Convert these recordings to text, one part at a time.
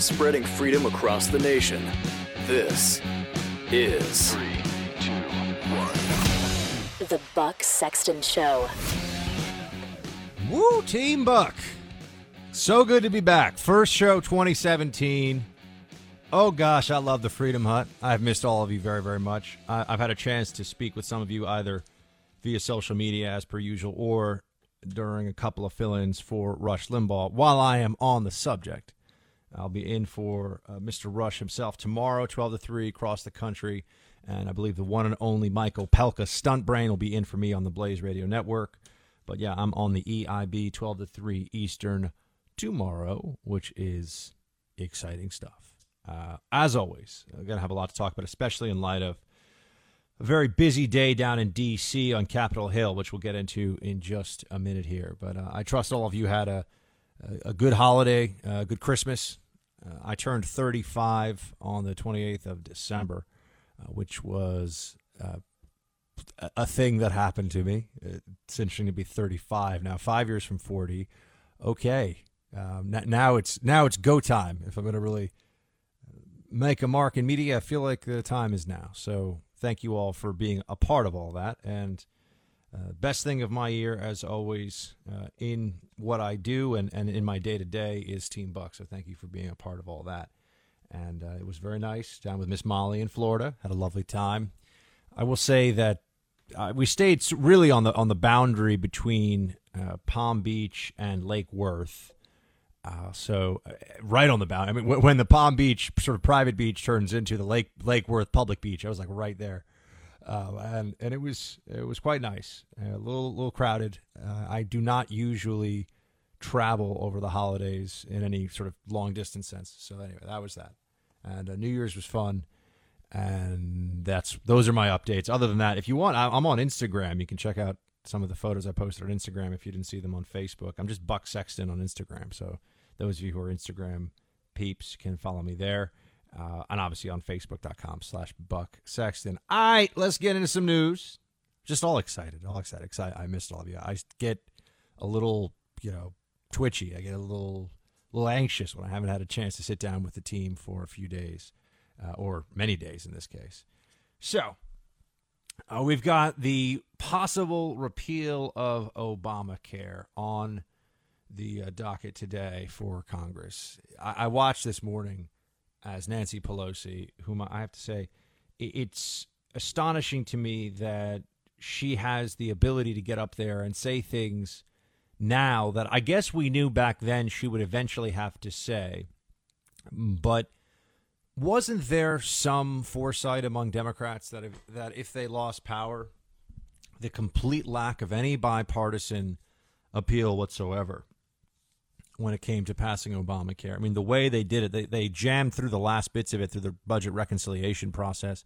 Spreading freedom across the nation. This is Three, two, one. The Buck Sexton Show. Woo, Team Buck. So good to be back. First show 2017. Oh gosh, I love the Freedom Hut. I've missed all of you very, very much. I, I've had a chance to speak with some of you either via social media as per usual or during a couple of fill ins for Rush Limbaugh while I am on the subject. I'll be in for uh, Mr. Rush himself tomorrow, 12 to 3, across the country. And I believe the one and only Michael Opelka, Stunt Brain, will be in for me on the Blaze Radio Network. But yeah, I'm on the EIB 12 to 3 Eastern tomorrow, which is exciting stuff. Uh, as always, I'm going to have a lot to talk about, especially in light of a very busy day down in D.C. on Capitol Hill, which we'll get into in just a minute here. But uh, I trust all of you had a, a, a good holiday, a good Christmas. Uh, I turned 35 on the 28th of December, uh, which was uh, a- thing that happened to me. It's interesting to be 35 now, five years from 40. Okay, um, now it's now it's go time. If I'm going to really make a mark in media, I feel like the time is now. So thank you all for being a part of all that. And uh, best thing of my year, as always, uh, in what I do and, and in my day to day is Team Buck. So thank you for being a part of all that. And uh, it was very nice down with Miss Molly in Florida. Had a lovely time. I will say that uh, we stayed really on the on the boundary between uh, Palm Beach and Lake Worth. Uh, so right on the boundary. I mean, w- when the Palm Beach sort of private beach turns into the Lake Lake Worth public beach, I was like right there, uh, and and it was it was quite nice. a little little crowded. Uh, I do not usually travel over the holidays in any sort of long distance sense. So anyway, that was that. And uh, New Year's was fun and that's those are my updates. Other than that, if you want, I'm on Instagram. You can check out some of the photos I posted on Instagram if you didn't see them on Facebook. I'm just Buck Sexton on Instagram. So those of you who are Instagram peeps can follow me there, uh, and obviously on Facebook.com slash Buck Sexton. All right, let's get into some news. Just all excited, all excited. Excited. I missed all of you. I get a little, you know, twitchy. I get a little, little anxious when I haven't had a chance to sit down with the team for a few days uh, or many days in this case. So, uh, we've got the possible repeal of Obamacare on the uh, docket today for Congress. I, I watched this morning as Nancy Pelosi, whom I have to say, it's astonishing to me that she has the ability to get up there and say things now that I guess we knew back then she would eventually have to say. But wasn't there some foresight among Democrats that if, that if they lost power, the complete lack of any bipartisan appeal whatsoever when it came to passing Obamacare? I mean, the way they did it, they, they jammed through the last bits of it through the budget reconciliation process.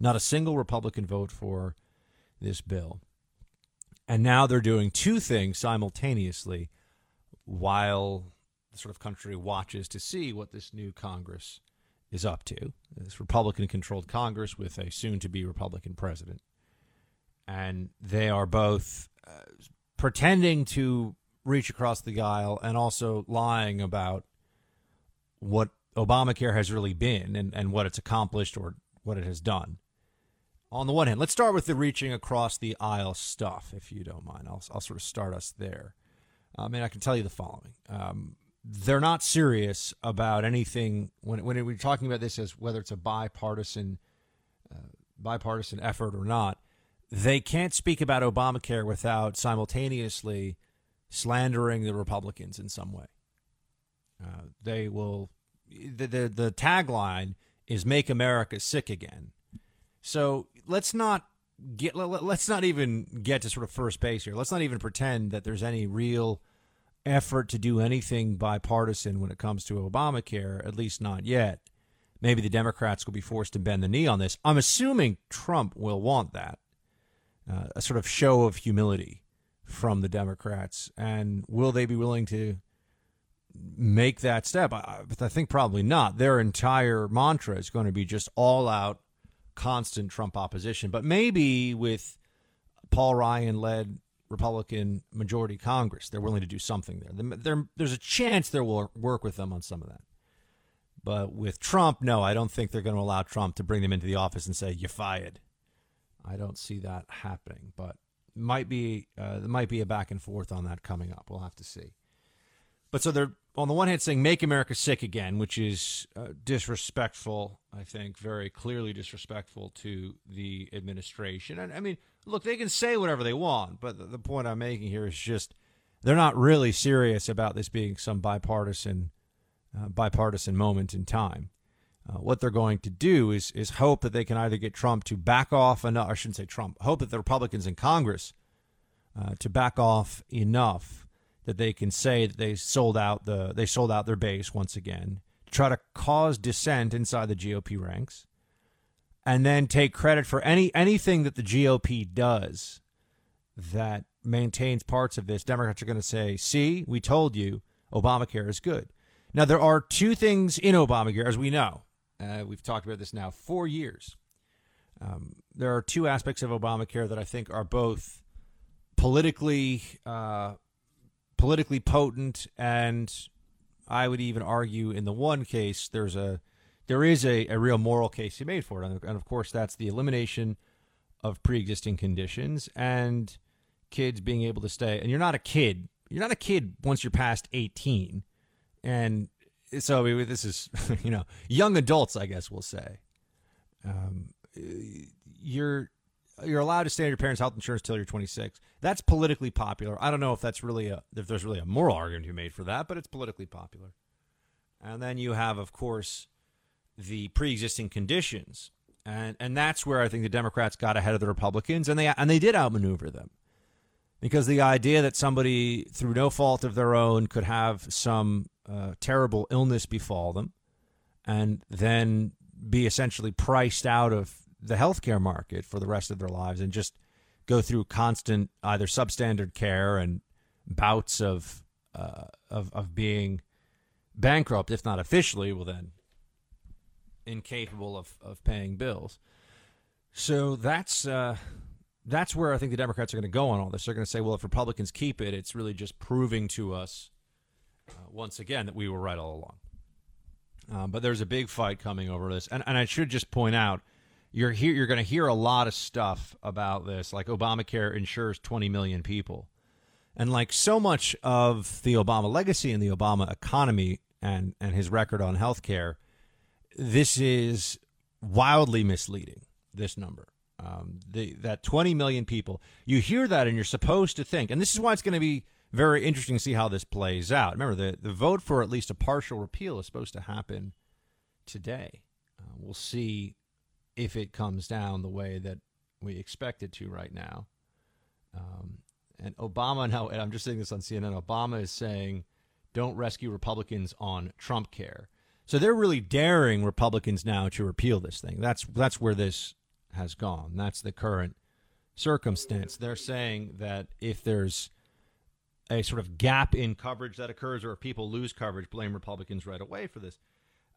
Not a single Republican vote for this bill. And now they're doing two things simultaneously while the sort of country watches to see what this new Congress is up to. This Republican controlled Congress with a soon to be Republican president. And they are both uh, pretending to reach across the aisle and also lying about what Obamacare has really been and, and what it's accomplished or what it has done. On the one hand, let's start with the reaching across the aisle stuff, if you don't mind. I'll, I'll sort of start us there. I mean, I can tell you the following. Um, they're not serious about anything when when we're talking about this as whether it's a bipartisan uh, bipartisan effort or not. they can't speak about Obamacare without simultaneously slandering the Republicans in some way. Uh, they will. The, the the tagline is "Make America Sick Again." So let's not get let, let's not even get to sort of first base here. Let's not even pretend that there's any real effort to do anything bipartisan when it comes to Obamacare, at least not yet. Maybe the Democrats will be forced to bend the knee on this. I'm assuming Trump will want that. Uh, a sort of show of humility from the Democrats. And will they be willing to make that step? I, I think probably not. Their entire mantra is going to be just all out, constant Trump opposition. But maybe with Paul Ryan led Republican majority Congress, they're willing to do something there. there there's a chance they will work with them on some of that. But with Trump, no, I don't think they're going to allow Trump to bring them into the office and say, you're fired. I don't see that happening, but might be uh, there might be a back and forth on that coming up. We'll have to see. But so they're on the one hand saying "Make America Sick Again," which is uh, disrespectful. I think very clearly disrespectful to the administration. And I mean, look, they can say whatever they want, but the, the point I'm making here is just they're not really serious about this being some bipartisan uh, bipartisan moment in time. Uh, what they're going to do is is hope that they can either get Trump to back off enough. I shouldn't say Trump. Hope that the Republicans in Congress uh, to back off enough that they can say that they sold out the they sold out their base once again. To try to cause dissent inside the GOP ranks, and then take credit for any anything that the GOP does that maintains parts of this. Democrats are going to say, "See, we told you Obamacare is good." Now there are two things in Obamacare, as we know uh, we've talked about this now four years. Um, there are two aspects of Obamacare that I think are both politically uh, politically potent, and I would even argue in the one case there's a there is a, a real moral case be made for it, and of course that's the elimination of pre-existing conditions and kids being able to stay. And you're not a kid. You're not a kid once you're past 18, and so this is you know young adults, I guess we'll say. Um, you're you're allowed to stay on your parents' health insurance till you're 26. That's politically popular. I don't know if that's really a if there's really a moral argument to be made for that, but it's politically popular. And then you have, of course, the pre-existing conditions, and and that's where I think the Democrats got ahead of the Republicans, and they and they did outmaneuver them because the idea that somebody through no fault of their own could have some uh, terrible illness befall them and then be essentially priced out of the healthcare market for the rest of their lives and just go through constant either substandard care and bouts of uh, of of being bankrupt, if not officially, well then incapable of, of paying bills. So that's uh, that's where I think the Democrats are going to go on all this. They're going to say, well, if Republicans keep it, it's really just proving to us once again that we were right all along. Uh, but there's a big fight coming over this, and and I should just point out, you're here. You're going to hear a lot of stuff about this, like Obamacare insures 20 million people, and like so much of the Obama legacy and the Obama economy and and his record on health care, this is wildly misleading. This number. Um, the, that 20 million people, you hear that and you're supposed to think, and this is why it's going to be very interesting to see how this plays out. Remember, the, the vote for at least a partial repeal is supposed to happen today. Uh, we'll see if it comes down the way that we expect it to right now. Um, and Obama now, and I'm just saying this on CNN, Obama is saying, don't rescue Republicans on Trump care. So they're really daring Republicans now to repeal this thing. That's that's where this has gone. That's the current circumstance. They're saying that if there's a sort of gap in coverage that occurs or if people lose coverage, blame Republicans right away for this.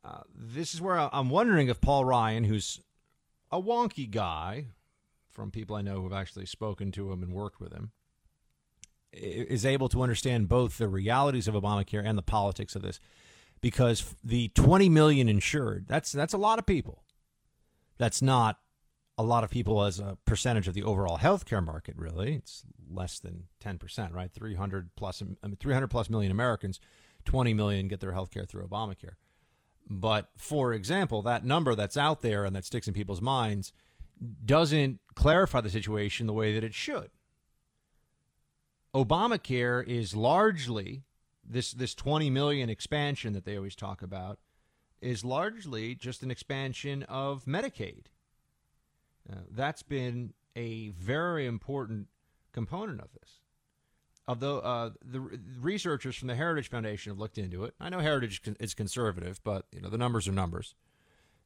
Uh, this is where I'm wondering if Paul Ryan, who's a wonky guy from people I know who have actually spoken to him and worked with him, is able to understand both the realities of Obamacare and the politics of this. Because the 20 million insured, that's that's a lot of people. That's not a lot of people as a percentage of the overall healthcare market. Really, it's less than ten percent, right? Three hundred plus, um, I mean, three hundred plus million Americans, twenty million get their healthcare through Obamacare. But for example, that number that's out there and that sticks in people's minds doesn't clarify the situation the way that it should. Obamacare is largely this this 20 million expansion that they always talk about is largely just an expansion of Medicaid. That's been a very important component of this. Although uh, the researchers from the Heritage Foundation have looked into it, I know Heritage is conservative, but you know the numbers are numbers.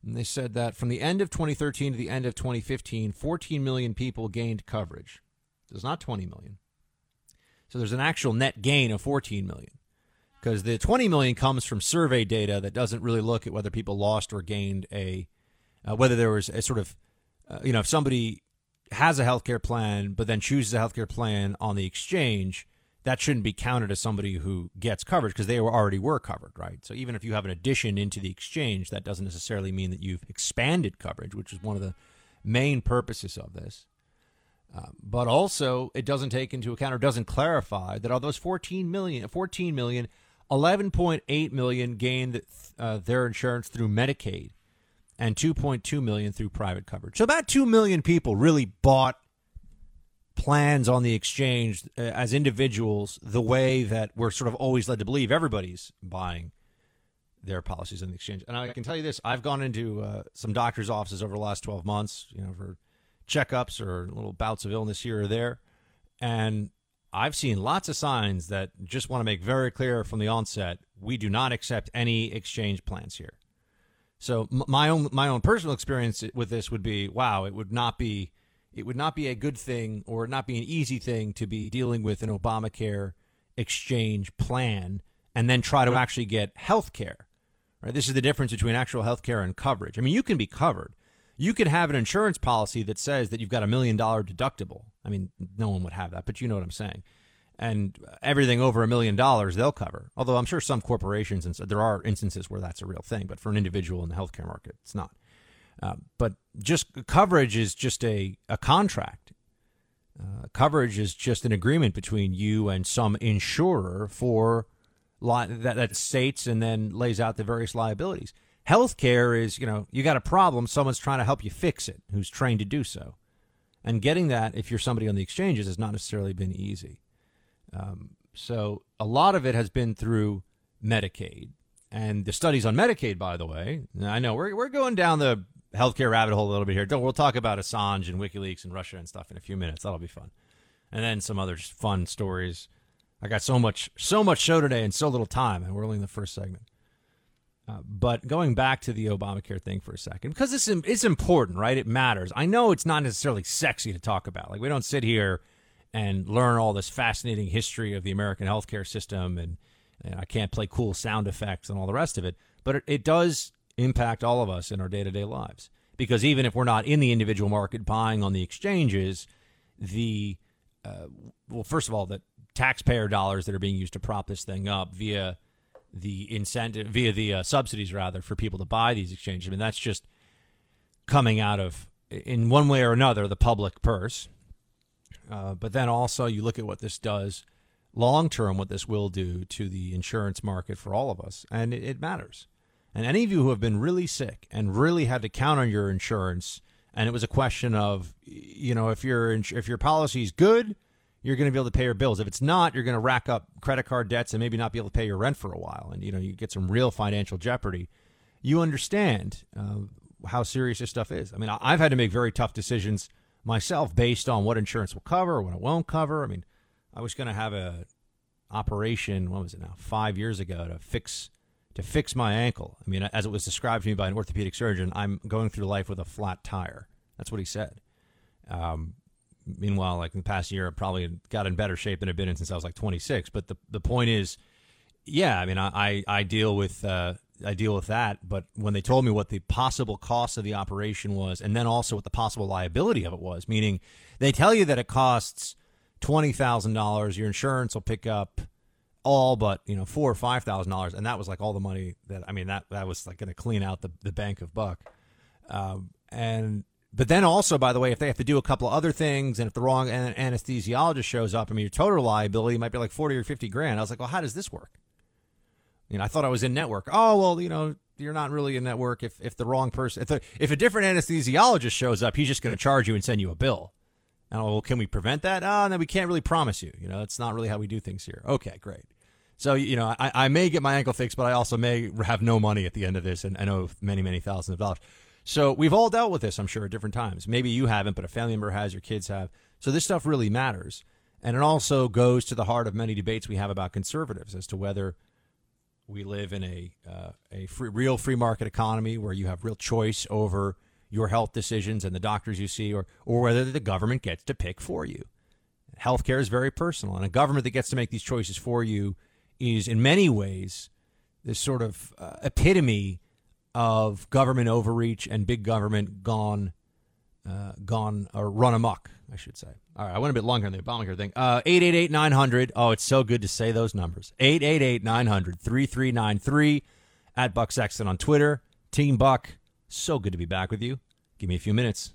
And they said that from the end of 2013 to the end of 2015, 14 million people gained coverage. There's not 20 million. So there's an actual net gain of 14 million because the 20 million comes from survey data that doesn't really look at whether people lost or gained a, uh, whether there was a sort of, uh, you know, if somebody has a healthcare plan but then chooses a healthcare plan on the exchange, that shouldn't be counted as somebody who gets coverage because they were already were covered, right? So even if you have an addition into the exchange, that doesn't necessarily mean that you've expanded coverage, which is one of the main purposes of this. Uh, but also, it doesn't take into account or doesn't clarify that of those 14 million, 14 million, 11.8 million gained uh, their insurance through Medicaid, and 2.2 million through private coverage. So about 2 million people really bought plans on the exchange uh, as individuals the way that we're sort of always led to believe everybody's buying their policies on the exchange. And I can tell you this: I've gone into uh, some doctors' offices over the last twelve months, you know, for checkups or little bouts of illness here or there, and I've seen lots of signs that just want to make very clear from the onset: we do not accept any exchange plans here. So my own my own personal experience with this would be, wow, it would not be it would not be a good thing or not be an easy thing to be dealing with an Obamacare exchange plan and then try to actually get health care. Right? This is the difference between actual health care and coverage. I mean, you can be covered. You can have an insurance policy that says that you've got a million dollar deductible. I mean, no one would have that, but you know what I'm saying. And everything over a million dollars, they'll cover. Although I'm sure some corporations and there are instances where that's a real thing, but for an individual in the healthcare market, it's not. Uh, but just coverage is just a, a contract. Uh, coverage is just an agreement between you and some insurer for li- that, that states and then lays out the various liabilities. Healthcare is, you know, you got a problem, someone's trying to help you fix it, who's trained to do so. And getting that, if you're somebody on the exchanges, has not necessarily been easy. Um, so a lot of it has been through Medicaid. And the studies on Medicaid, by the way, I know we're, we're going down the healthcare rabbit hole a little bit here. Don't we'll talk about Assange and WikiLeaks and Russia and stuff in a few minutes. That'll be fun, and then some other fun stories. I got so much so much show today and so little time, and we're only in the first segment. Uh, but going back to the Obamacare thing for a second, because it's it's important, right? It matters. I know it's not necessarily sexy to talk about. Like we don't sit here and learn all this fascinating history of the American healthcare system, and, and I can't play cool sound effects and all the rest of it. But it, it does impact all of us in our day to day lives. Because even if we're not in the individual market buying on the exchanges, the uh, well, first of all, the taxpayer dollars that are being used to prop this thing up via the incentive, via the uh, subsidies rather, for people to buy these exchanges. I mean, that's just coming out of, in one way or another, the public purse. Uh, but then also, you look at what this does long term, what this will do to the insurance market for all of us, and it, it matters. And any of you who have been really sick and really had to count on your insurance, and it was a question of, you know, if your if your policy is good, you're going to be able to pay your bills. If it's not, you're going to rack up credit card debts and maybe not be able to pay your rent for a while, and you know you get some real financial jeopardy. You understand uh, how serious this stuff is. I mean, I've had to make very tough decisions myself based on what insurance will cover, what it won't cover. I mean, I was going to have a operation. What was it now? Five years ago to fix to fix my ankle. I mean, as it was described to me by an orthopedic surgeon, I'm going through life with a flat tire. That's what he said. Um, meanwhile, like in the past year, I probably got in better shape than I've been in since I was like 26. But the the point is, yeah, I mean, I I deal with uh, I deal with that. But when they told me what the possible cost of the operation was, and then also what the possible liability of it was, meaning they tell you that it costs twenty thousand dollars, your insurance will pick up all but you know four or five thousand dollars, and that was like all the money that I mean that that was like going to clean out the the bank of buck. Um, and but then also, by the way, if they have to do a couple of other things, and if the wrong anesthesiologist shows up, I mean your total liability might be like forty or fifty grand. I was like, well, how does this work? You know, I thought I was in network. Oh well, you know, you're not really a network if, if the wrong person if, the, if a different anesthesiologist shows up, he's just going to charge you and send you a bill. And oh, well, can we prevent that? Oh, no, we can't really promise you. You know, that's not really how we do things here. Okay, great. So you know, I, I may get my ankle fixed, but I also may have no money at the end of this, and I know many many thousands of dollars. So we've all dealt with this, I'm sure, at different times. Maybe you haven't, but a family member has, your kids have. So this stuff really matters. And it also goes to the heart of many debates we have about conservatives as to whether we live in a uh, a free, real free market economy where you have real choice over your health decisions and the doctors you see, or or whether the government gets to pick for you. Healthcare is very personal, and a government that gets to make these choices for you is, in many ways, this sort of uh, epitome of government overreach and big government gone, uh, gone or run amok, I should say. All right, I went a bit longer on the Obamacare thing. Uh, 888 900. Oh, it's so good to say those numbers. 888 900 3393 at Buck Sexton on Twitter. Team Buck, so good to be back with you. Give me a few minutes.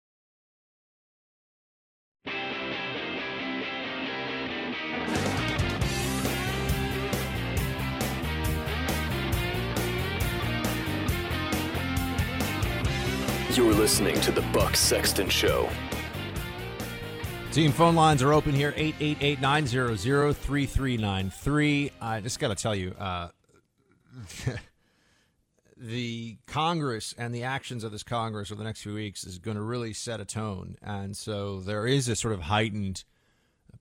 You're listening to the Buck Sexton Show. Team phone lines are open here 888 900 3393. I just got to tell you, uh, the Congress and the actions of this Congress over the next few weeks is going to really set a tone. And so there is a sort of heightened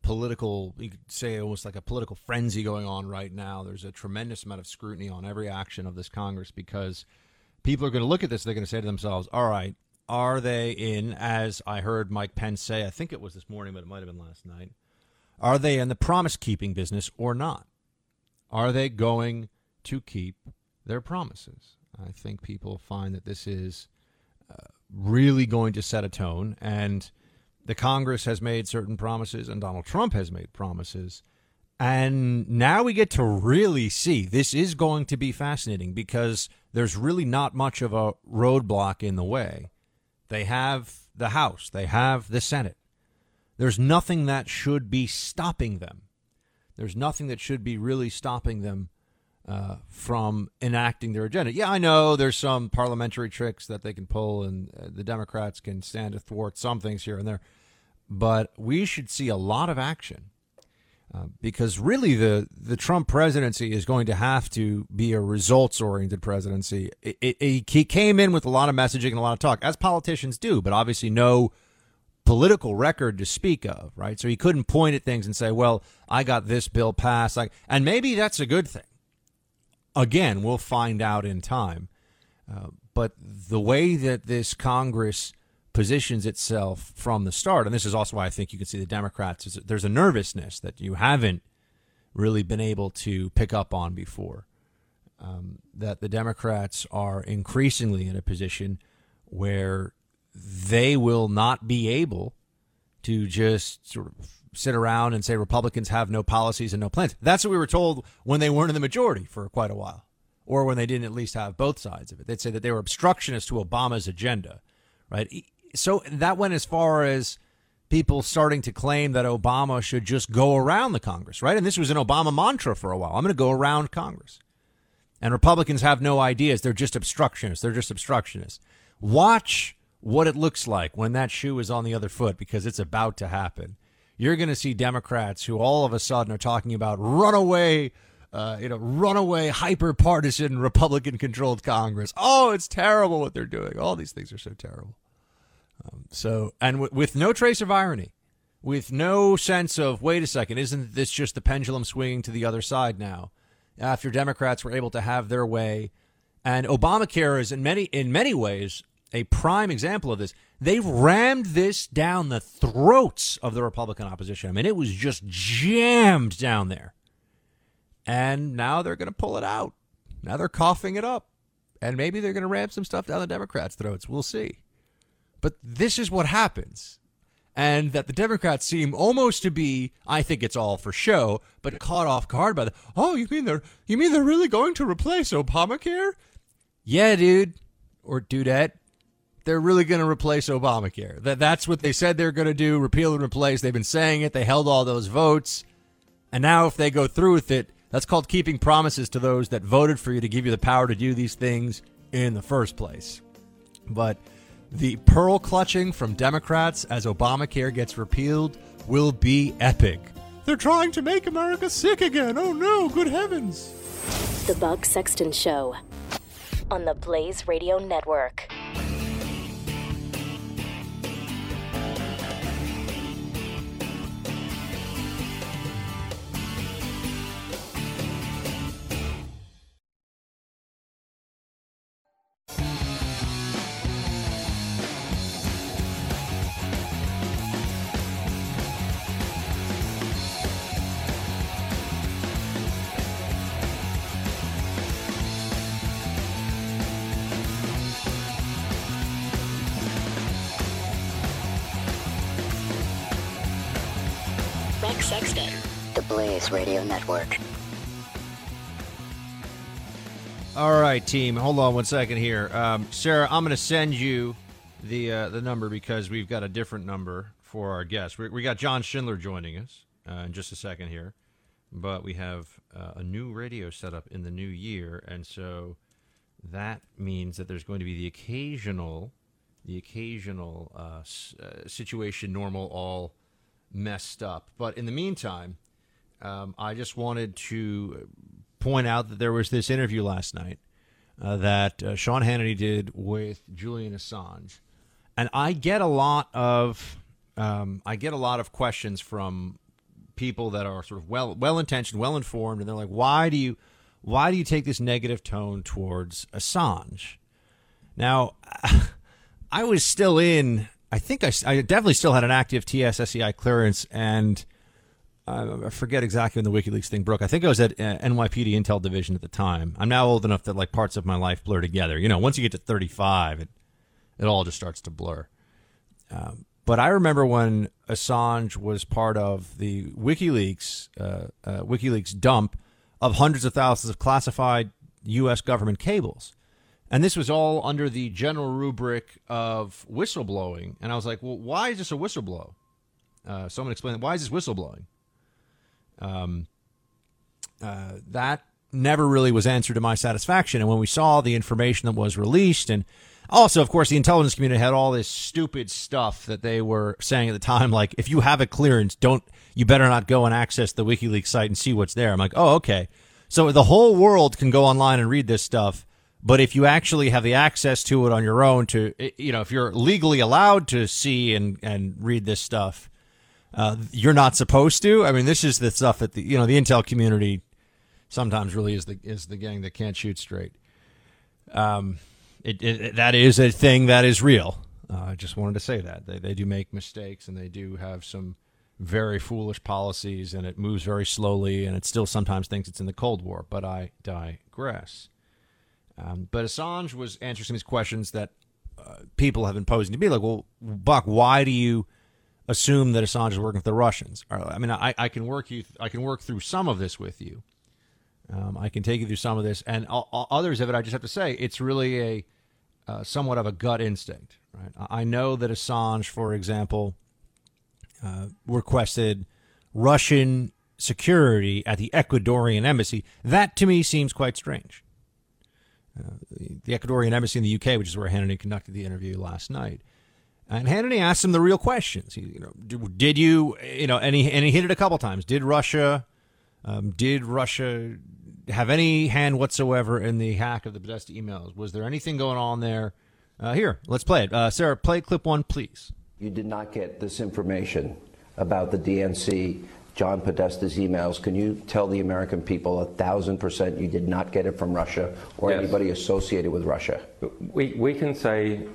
political, you could say almost like a political frenzy going on right now. There's a tremendous amount of scrutiny on every action of this Congress because people are going to look at this. They're going to say to themselves, all right, are they in, as I heard Mike Pence say, I think it was this morning, but it might have been last night, are they in the promise keeping business or not? Are they going to keep their promises? I think people find that this is uh, really going to set a tone. And the Congress has made certain promises, and Donald Trump has made promises. And now we get to really see this is going to be fascinating because there's really not much of a roadblock in the way. They have the House, they have the Senate. There's nothing that should be stopping them. There's nothing that should be really stopping them uh, from enacting their agenda. Yeah, I know there's some parliamentary tricks that they can pull, and uh, the Democrats can stand to thwart some things here and there. But we should see a lot of action uh, because really the the Trump presidency is going to have to be a results oriented presidency. It, it, it, he came in with a lot of messaging and a lot of talk, as politicians do, but obviously no political record to speak of, right? So he couldn't point at things and say, "Well, I got this bill passed," like, and maybe that's a good thing. Again, we'll find out in time. Uh, but the way that this Congress positions itself from the start. And this is also why I think you can see the Democrats, there's a nervousness that you haven't really been able to pick up on before. Um, that the Democrats are increasingly in a position where they will not be able to just sort of sit around and say Republicans have no policies and no plans. That's what we were told when they weren't in the majority for quite a while, or when they didn't at least have both sides of it. They'd say that they were obstructionists to Obama's agenda, right? So that went as far as people starting to claim that Obama should just go around the Congress, right? And this was an Obama mantra for a while. I'm going to go around Congress. And Republicans have no ideas. They're just obstructionists. They're just obstructionists. Watch what it looks like when that shoe is on the other foot because it's about to happen. You're going to see Democrats who all of a sudden are talking about runaway, uh, you know, runaway, hyper partisan Republican controlled Congress. Oh, it's terrible what they're doing. All these things are so terrible. Um, so, and w- with no trace of irony, with no sense of, wait a second, isn't this just the pendulum swinging to the other side now? After Democrats were able to have their way, and Obamacare is in many in many ways a prime example of this. They rammed this down the throats of the Republican opposition. I mean, it was just jammed down there. And now they're going to pull it out. Now they're coughing it up. and maybe they're going to ram some stuff down the Democrats' throats. We'll see. But this is what happens. And that the Democrats seem almost to be, I think it's all for show, but caught off guard by the, oh, you mean they're, you mean they're really going to replace Obamacare? Yeah, dude, or dudette, they're really going to replace Obamacare. That that's what they said they're going to do, repeal and replace. They've been saying it. They held all those votes. And now if they go through with it, that's called keeping promises to those that voted for you to give you the power to do these things in the first place. But the pearl clutching from Democrats as Obamacare gets repealed will be epic. They're trying to make America sick again. Oh no, good heavens. The Buck Sexton Show on the Blaze Radio Network. Blaze Radio Network. All right, team. Hold on one second here, um, Sarah. I'm going to send you the uh, the number because we've got a different number for our guest. We, we got John Schindler joining us uh, in just a second here, but we have uh, a new radio setup in the new year, and so that means that there's going to be the occasional the occasional uh, s- uh, situation normal all messed up. But in the meantime, um, I just wanted to point out that there was this interview last night uh, that uh, Sean Hannity did with Julian Assange, and I get a lot of um, I get a lot of questions from people that are sort of well well intentioned, well informed, and they're like, "Why do you why do you take this negative tone towards Assange?" Now, I was still in. I think I, I definitely still had an active TSSCI clearance, and I forget exactly when the WikiLeaks thing broke. I think I was at uh, NYPD Intel Division at the time. I'm now old enough that like parts of my life blur together. You know, once you get to 35, it it all just starts to blur. Um, but I remember when Assange was part of the WikiLeaks uh, uh, WikiLeaks dump of hundreds of thousands of classified U.S. government cables. And this was all under the general rubric of whistleblowing. And I was like, well, why is this a whistleblow? Uh, someone explain why is this whistleblowing? Um, uh, that never really was answered to my satisfaction. And when we saw the information that was released, and also, of course, the intelligence community had all this stupid stuff that they were saying at the time, like if you have a clearance, don't you better not go and access the WikiLeaks site and see what's there. I'm like, oh, okay. So the whole world can go online and read this stuff. But if you actually have the access to it on your own, to you know, if you're legally allowed to see and, and read this stuff, uh, you're not supposed to. I mean, this is the stuff that the you know the intel community sometimes really is the is the gang that can't shoot straight. Um, it, it that is a thing that is real. Uh, I just wanted to say that they they do make mistakes and they do have some very foolish policies and it moves very slowly and it still sometimes thinks it's in the Cold War. But I digress. Um, but Assange was answering some of these questions that uh, people have been posing to me, like, well, Buck, why do you assume that Assange is working with the Russians? I mean, I, I can work you, I can work through some of this with you. Um, I can take you through some of this, and all, all others of it. I just have to say, it's really a uh, somewhat of a gut instinct, right? I know that Assange, for example, uh, requested Russian security at the Ecuadorian embassy. That to me seems quite strange. Uh, the Ecuadorian embassy in the UK, which is where Hannity conducted the interview last night. And Hannity asked him the real questions. He, you know, did, did you, you know, and he, and he hit it a couple times. Did Russia, um, did Russia have any hand whatsoever in the hack of the Podesta emails? Was there anything going on there? Uh, here, let's play it. Uh, Sarah, play clip one, please. You did not get this information about the DNC, John Podesta's emails. Can you tell the American people a thousand percent you did not get it from Russia or Yes. anybody associated with Russia? We, we can say,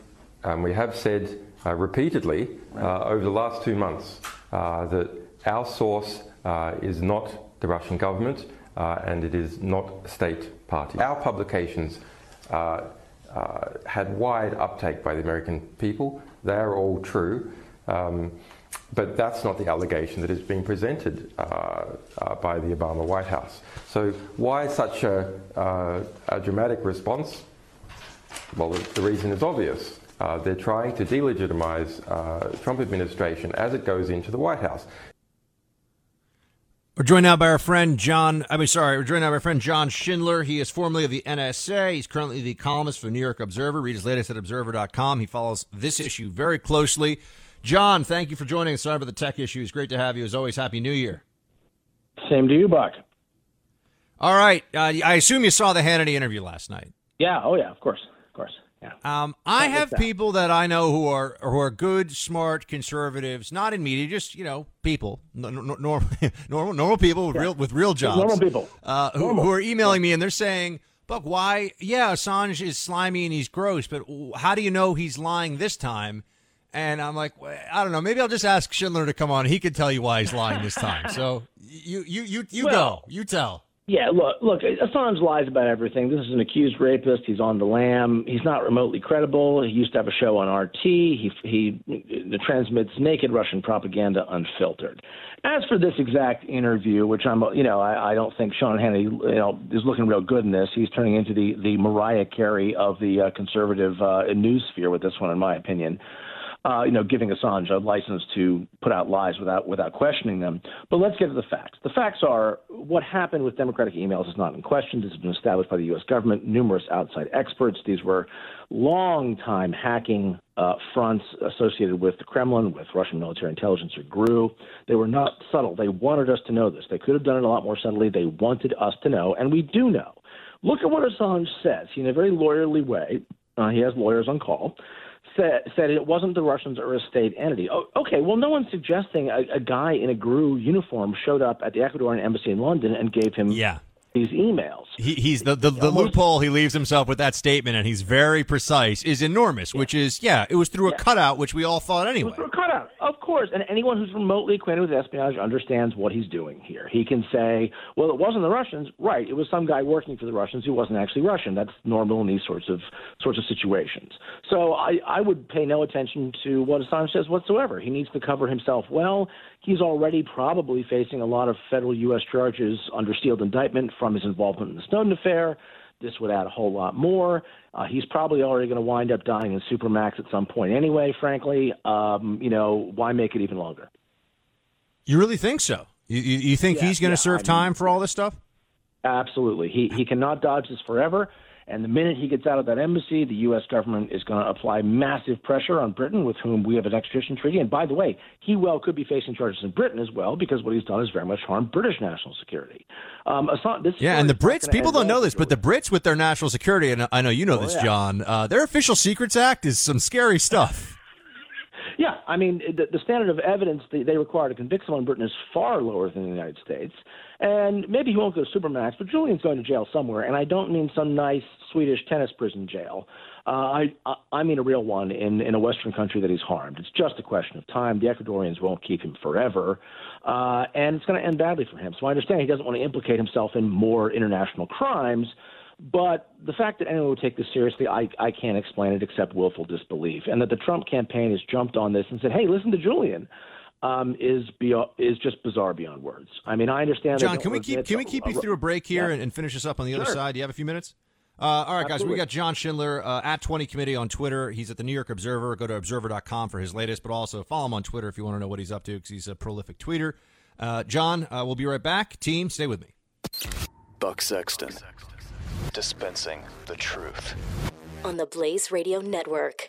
um, we have said repeatedly uh, over the last two months uh, that our source uh, is not the Russian government uh, and it is not state party. Our publications uh, uh, had wide uptake by the American people. They are all true. Um, but that's not the allegation that is being presented uh, uh, by the Obama White House. So, why such a, uh, a dramatic response? Well, the, the reason is obvious. Uh, they're trying to delegitimize uh, Trump administration as it goes into the White House. We're joined now by our friend John. I mean, sorry, we're joined now by our friend John Schindler. He is formerly of the NSA. He's currently the columnist for New York Observer. Read his latest at observer.com. He follows this issue very closely. John, thank you for joining us. Sorry for the tech issues. Great to have you. As always, Happy New Year. Same to you, Buck. All right. Uh, I assume you saw the Hannity interview last night. Yeah. Oh, yeah. Of course. Yeah. Um, I have people that I know who are who are good, smart conservatives, not in media, just you know, people, normal, normal, normal people with yeah. real with real jobs, normal people, uh, who, who, are emailing me and they're saying, "Buck, why? Yeah, Assange is slimy and he's gross, but how do you know he's lying this time?" And I'm like, I don't know. Maybe I'll just ask Schindler to come on. He could tell you why he's lying this time. So you you you you well, go. You tell. Yeah, look, look. Assange lies about everything. This is an accused rapist. He's on the lam. He's not remotely credible. He used to have a show on RT. He he transmits naked Russian propaganda unfiltered. As for this exact interview, which I'm, you know, I, I don't think Sean Hannity, you know, is looking real good in this. He's turning into the the Mariah Carey of the uh, conservative uh, news sphere with this one, in my opinion uh, you know, giving Assange a license to put out lies without without questioning them. But let's get to the facts. The facts are what happened with Democratic emails is not in question. This has been established by the U.S. government, numerous outside experts. These were long-time hacking uh, fronts associated with the Kremlin, with Russian military intelligence or GRU. They were not subtle. They wanted us to know this. They could have done it a lot more subtly. They wanted us to know, and we do know. Look at what Assange says. He, in a very lawyerly way, uh, he has lawyers on call said, said it wasn't the Russians or a state entity. Oh, okay, well, no one's suggesting a, a guy in a GRU uniform showed up at the Ecuadorian embassy in London and gave him yeah these emails. He, he's the the, the Almost, loophole he leaves himself with that statement, and he's very precise. Is enormous, yeah. which is yeah, it was through a cutout, which we all thought anyway. It was through a cutout, of course. And anyone who's remotely acquainted with espionage understands what he's doing here. He can say, "Well, it wasn't the Russians, right? It was some guy working for the Russians who wasn't actually Russian." That's normal in these sorts of sorts of situations. So I I would pay no attention to what Assange says whatsoever. He needs to cover himself well. He's already probably facing a lot of federal U.S. charges under sealed indictment from his involvement in the Snowden affair. This would add a whole lot more. Uh, he's probably already going to wind up dying in Supermax at some point anyway, frankly. Um, you know, why make it even longer? You really think so? You, you, you think yeah, he's going to yeah, serve I mean, time for all this stuff? Absolutely. He, he cannot dodge this forever. And the minute he gets out of that embassy, the U.S. government is going to apply massive pressure on Britain, with whom we have an extradition treaty. And by the way, he well could be facing charges in Britain as well, because what he's done is very much harmed British national security. Um, yeah, and the Brits, people don't know this, but the Brits with their national security, and I know you know oh, this, yeah. John, uh, their Official Secrets Act is some scary stuff. Yeah, I mean, the, the standard of evidence they, they require to convict someone in Britain is far lower than the United States. And maybe he won't go to Supermax, but Julian's going to jail somewhere. And I don't mean some nice Swedish tennis prison jail. Uh, I, I mean a real one in, in a Western country that he's harmed. It's just a question of time. The Ecuadorians won't keep him forever, uh, and it's going to end badly for him. So I understand he doesn't want to implicate himself in more international crimes, but the fact that anyone would take this seriously, I, I can't explain it except willful disbelief. And that the Trump campaign has jumped on this and said, hey, listen to Julian um, is beyond, is just bizarre beyond words. I mean, I understand. John, can we keep can we keep you through a break here yeah. and, and, finish us up on the other side? Do you have a few minutes? Uh, all right, Absolutely. guys, we got John Schindler uh, at 20 Committee on Twitter. He's at the New York Observer. Go to observer.com for his latest, but also follow him on Twitter if you want to know what he's up to because he's a prolific tweeter. Uh, John, uh, we'll be right back. Team, stay with me. Buck Sexton, dispensing the truth. On the Blaze Radio Network.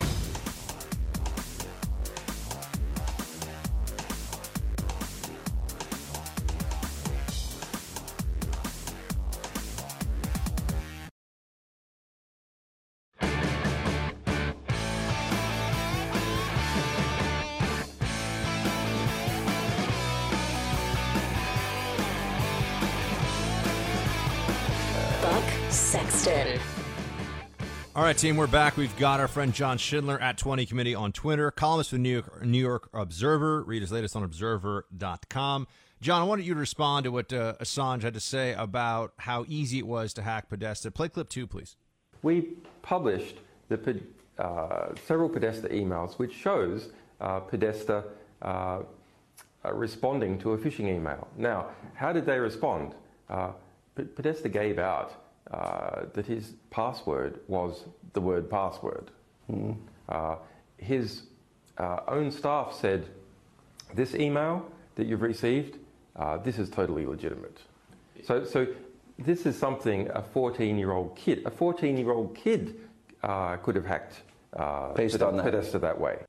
All right, team, we're back. We've got our friend John Schindler at 20 Committee on Twitter, columnist for New York, New York Observer. Read his latest on observer.com. John, I wanted you to respond to what uh, Assange had to say about how easy it was to hack Podesta. Play clip two, please. we published the, uh, several Podesta emails which shows uh, Podesta uh, uh, responding to a phishing email. Now, how did they respond? Uh, Podesta gave out uh, that his password was the word password. Mm. his own staff said, This email that you've received, this is totally legitimate. So, so this is something a 14 year old kid, a 14 year old kid uh, could have hacked uh, based on that. Podesta that way.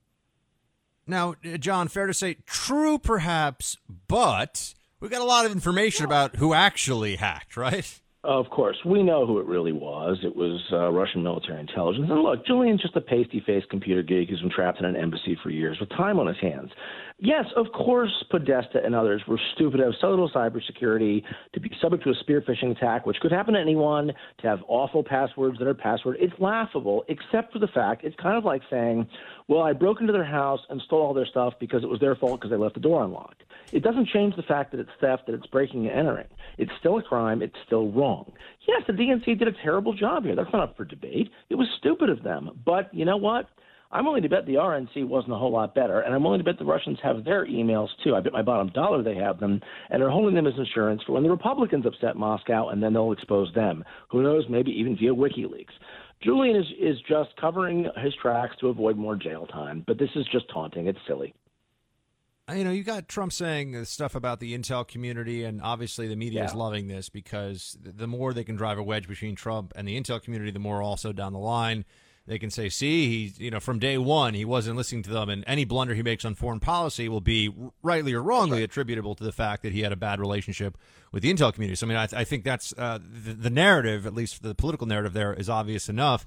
Now, uh, John, fair to say, true perhaps, but we've got a lot of information about who actually hacked, right? Of course, we know who it really was. It was uh, Russian military intelligence. And look, Julian's just a pasty-faced computer geek who's been trapped in an embassy for years with time on his hands. Yes, of course, Podesta and others were stupid enough to have so little cybersecurity, to be subject to a spear phishing attack, which could happen to anyone, to have awful passwords that are password. It's laughable, except for the fact it's kind of like saying, well, I broke into their house and stole all their stuff because it was their fault because they left the door unlocked. It doesn't change the fact that it's theft, that it's breaking and entering. It's still a crime. It's still wrong. Yes, the DNC did a terrible job here. That's not up for debate. It was stupid of them. But you know what? I'm willing to bet the RNC wasn't a whole lot better, and I'm willing to bet the Russians have their emails too. I bet my bottom dollar they have them, and they're holding them as insurance for when the Republicans upset Moscow, and then they'll expose them. Who knows? Maybe even via WikiLeaks. Julian is is just covering his tracks to avoid more jail time, but this is just taunting. It's silly. You know, you got Trump saying stuff about the intel community, and obviously the media yeah. is loving this because the more they can drive a wedge between Trump and the intel community, the more also down the line they can say, see, he, you know, from day one, he wasn't listening to them, and any blunder he makes on foreign policy will be rightly or wrongly attributable to the fact that he had a bad relationship with the intel community. So, I mean, I, I think that's uh, the, the, narrative, at least the political narrative there, is obvious enough.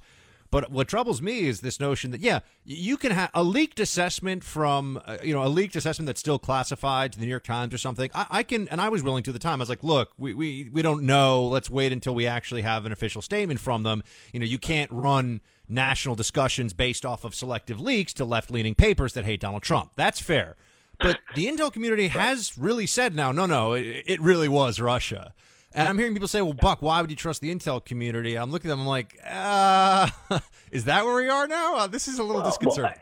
But what troubles me is this notion that yeah, you can have a leaked assessment from uh, you know a leaked assessment that's still classified to the New York Times or something. I, I, can and I was willing to at the time. I was like, look, we, we we don't know. Let's wait until we actually have an official statement from them. You know, you can't run national discussions based off of selective leaks to left leaning papers that hate Donald Trump. That's fair. But the intel community has really said now, no, no, it, it really was Russia. And I'm hearing people say, well, Buck, why would you trust the intel community? I'm looking at them, I'm like, uh, is that where we are now? Uh, this is a little disconcerting.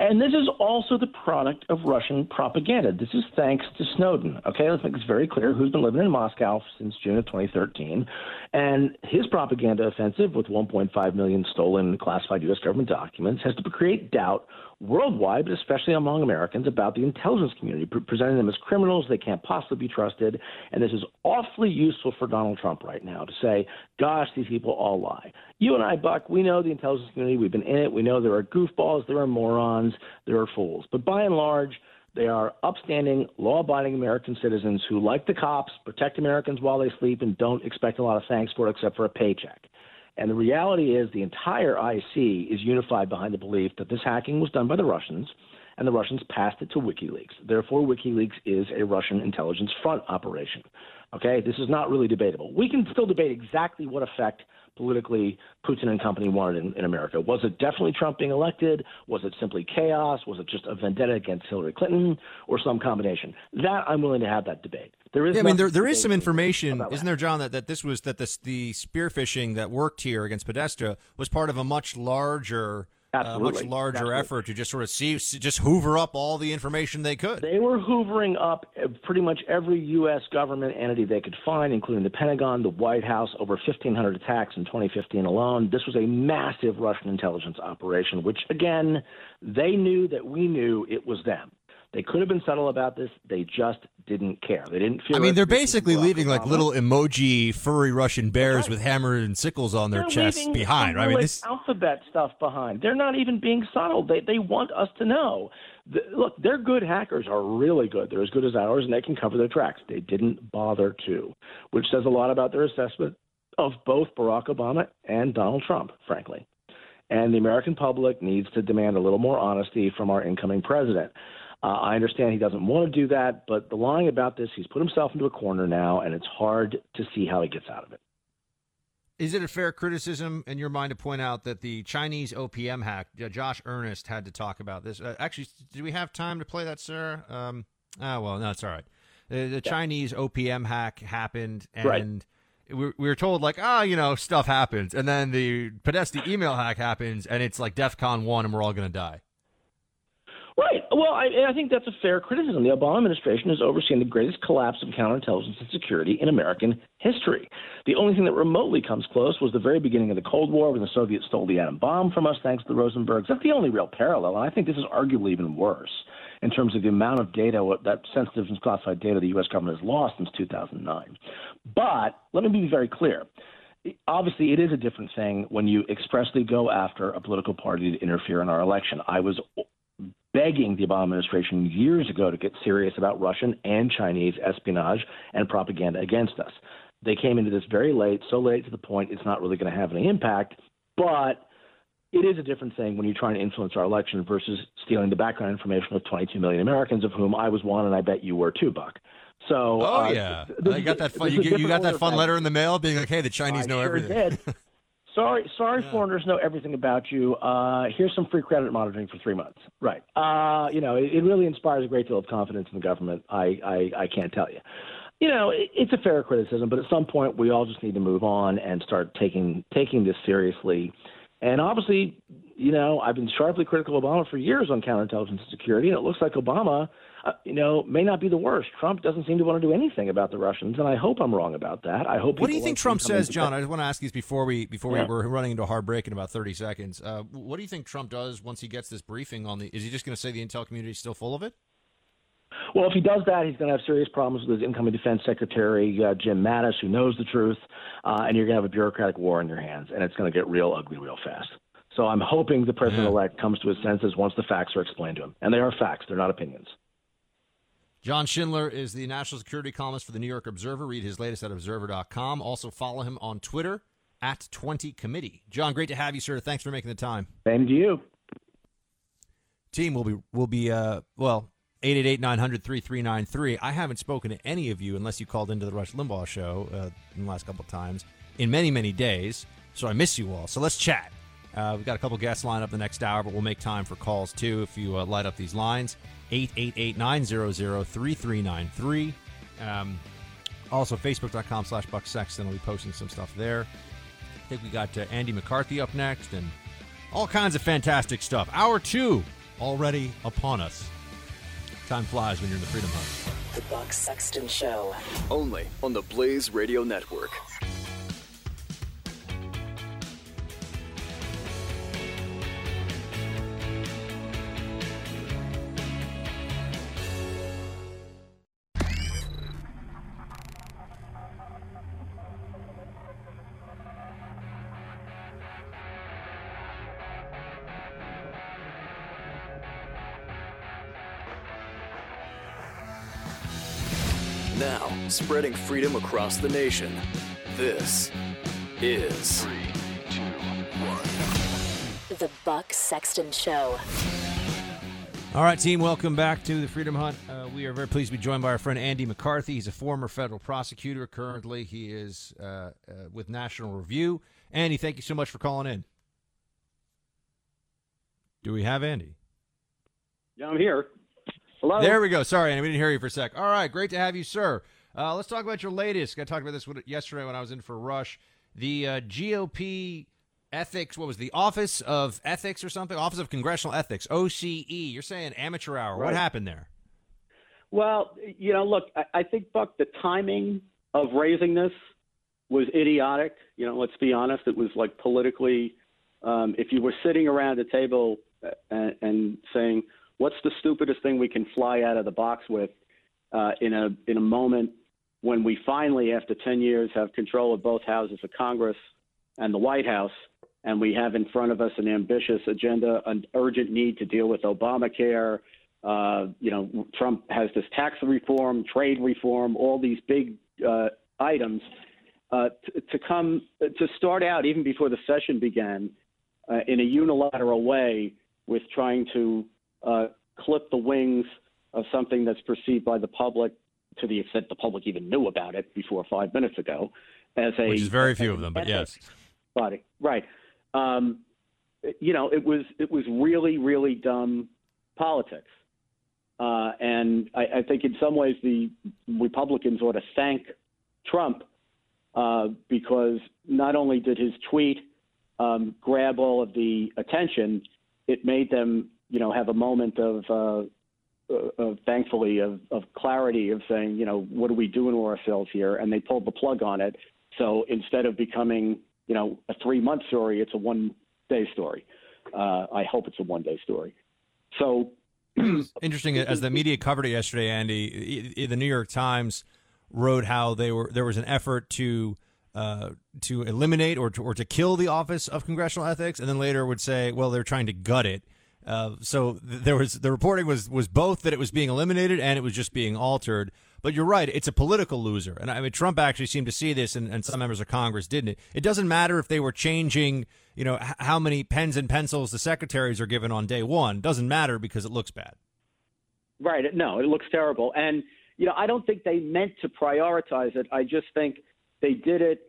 And this is also the product of Russian propaganda. This is thanks to Snowden. Okay, let's make this very clear. Who's been living in Moscow since June of 2013. And his propaganda offensive, with 1.5 million stolen classified U.S. government documents, has to create doubt worldwide, but especially among Americans, about the intelligence community, pre- presenting them as criminals they can't possibly be trusted. And this is awfully useful for Donald Trump right now to say, gosh, these people all lie. You and I, Buck, we know the intelligence community. We've been in it. We know there are goofballs, there are morons, there are fools. But by and large, they are upstanding, law abiding American citizens who like the cops, protect Americans while they sleep, and don't expect a lot of thanks for it except for a paycheck. And the reality is, the entire IC is unified behind the belief that this hacking was done by the Russians, and the Russians passed it to WikiLeaks. Therefore, WikiLeaks is a Russian intelligence front operation. Okay, this is not really debatable. We can still debate exactly what effect politically Putin and company wanted in, in, America. Was it definitely Trump being elected? Was it simply chaos? Was it just a vendetta against Hillary Clinton or some combination? That I'm willing to have that debate. There is. Yeah, I mean, there there is some information, isn't there, John? That, that this was that this the spearphishing that worked here against Podesta was part of a much larger uh, much larger Absolutely. effort to just sort of see, just hoover up all the information they could. They were hoovering up pretty much every U.S. government entity they could find, including the Pentagon, the White House, over 1,500 attacks in 2015 alone. This was a massive Russian intelligence operation, which, again, they knew that we knew it was them. They could have been subtle about this. They just didn't care. They didn't feel. I mean, their basically leaving like little emoji furry Russian bears right. with hammers and sickles on their they're chests behind. Right? I mean, this alphabet stuff behind. They're not even being subtle. They they want us to know. The, look, their good hackers are really good. They're as good as ours, and they can cover their tracks. They didn't bother to, which says a lot about their assessment of both Barack Obama and Donald Trump, frankly. And the American public needs to demand a little more honesty from our incoming president. Uh, I understand he doesn't want to do that, but the lying about this, he's put himself into a corner now, and it's hard to see how he gets out of it. Is it a fair criticism in your mind to point out that the Chinese OPM hack, uh, Josh Earnest had to talk about this? Uh, actually, do we have time to play that, sir? Um, oh, well, no, it's all right. The, the yeah. Chinese OPM hack happened, and. Right we we were told like, ah, you know, stuff happens, and then the Podesta email hack happens, and it's like DefCon one, and we're all gonna die. Right. Well, I, I think that's a fair criticism. The Obama administration has overseen the greatest collapse of counterintelligence and security in American history. The only thing that remotely comes close was the very beginning of the Cold War when the Soviets stole the atom bomb from us thanks to the Rosenbergs. That's the only real parallel. And I think this is arguably even worse in terms of the amount of data, that sensitive and classified data the U.S. government has lost since 2009. But let me be very clear obviously it is a different thing when you expressly go after a political party to interfere in our election. I was begging the Obama administration years ago to get serious about Russian and Chinese espionage and propaganda against us. They came into this very late, so late to the point it's not really going to have any impact. But it is a different thing when you're trying to influence our election versus stealing the background information of 22 million Americans, of whom I was one, and I bet you were too, Buck. So, oh uh, yeah, I got that fun. You, you, got that fun letter in the mail, being like, "Hey, the Chinese I know sure everything." Sorry, sorry, yeah. foreigners know everything about you. Uh, here's some free credit monitoring for three months. Right. Uh, you know, it, it, really inspires a great deal of confidence in the government. I, I, I can't tell you. You know, it, it's a fair criticism, but at some point we all just need to move on and start taking taking this seriously. And obviously, you know, I've been sharply critical of Obama for years on counterintelligence and security, and it looks like Obama uh, you know, may not be the worst. Trump doesn't seem to want to do anything about the Russians, and I hope I'm wrong about that. I hope. What do you think Trump says, John? I just want to ask you this before we before yeah. we we're running into a hard break in about 30 seconds. Uh, what do you think Trump does once he gets this briefing on the? Is he just going to say the intel community is still full of it? Well, if he does that, he's going to have serious problems with his incoming defense secretary, uh, Jim Mattis, who knows the truth, uh, and you're going to have a bureaucratic war in your hands, and it's going to get real ugly real fast. So I'm hoping the president elect comes to his senses once the facts are explained to him. And they are facts, they're not opinions. John Schindler is the national security columnist for the New York Observer. Read his latest at observer.com. Also follow him on Twitter at 20 Committee. John, great to have you, sir. Thanks for making the time. Same to you. Team will be will be uh well 888-900-3393. I haven't spoken to any of you unless you called into the Rush Limbaugh show uh, in the last couple of times in many many days. So I miss you all. So let's chat. Uh, we've got a couple guests lined up the next hour, but we'll make time for calls too if you uh, light up these lines. 888-900-3393. Um, also, facebook.com slash Buck Sexton. I'll be posting some stuff there. I think we got uh, Andy McCarthy up next and all kinds of fantastic stuff. Hour two already upon us. Time flies when you're in the Freedom Hut. The Buck Sexton Show. Only on the Blaze Radio Network. Now, spreading freedom across the nation. This is The Buck Sexton Show. All right, team, welcome back to the Freedom Hut. Uh, we are very pleased to be joined by our friend Andy McCarthy. He's a former federal prosecutor. Currently, he is uh, uh, with National Review. Andy, thank you so much for calling in. Do we have Andy? Yeah, I'm here. Hello. There we go. Sorry, we didn't hear you for a sec. All right, great to have you, sir. Uh, let's talk about your latest. I talked about this yesterday when I was in for Rush. The uh, GOP ethics. What was the Office of Ethics or something? Office of Congressional Ethics (OCE). You're saying amateur hour. Right. What happened there? Well, you know, look, I, I think Buck, the timing of raising this was idiotic. You know, let's be honest. It was like politically, um, if you were sitting around a table uh, and, and saying, "What's the stupidest thing we can fly out of the box with?" Uh, in a in a moment when we finally, after 10 years, have control of both houses of Congress and the White House, and we have in front of us an ambitious agenda, an urgent need to deal with Obamacare. Uh, you know, Trump has this tax reform, trade reform, all these big uh, items. Uh, t- to come to start out even before the session began uh, in a unilateral way with trying to uh, clip the wings of something that's perceived by the public to the extent the public even knew about it before five minutes ago as a which is very few of them, but yes, body. Right. Um, you know, it was it was really really dumb politics, uh, and I, I think in some ways the Republicans ought to thank Trump uh, because not only did his tweet um, grab all of the attention, it made them, you know, have a moment of, uh, uh, of thankfully, of, of clarity of saying, you know, what are we doing to ourselves here? And they pulled the plug on it. So instead of becoming, you know, a three month story, it's a one day story. Uh, I hope it's a one day story. So interesting as the media covered it yesterday, Andy. The New York Times wrote how they were there was an effort to uh, to eliminate or to, or to kill the Office of Congressional Ethics, and then later would say, well, they're trying to gut it. Uh, so th- there was the reporting was was both that it was being eliminated and it was just being altered. But you're right; it's a political loser, and I mean Trump actually seemed to see this, and, and some members of Congress didn't. It it doesn't matter if they were changing, you know, h- how many pens and pencils the secretaries are given on day one. Doesn't matter because it looks bad. Right? No, it looks terrible, and you know I don't think they meant to prioritize it. I just think they did it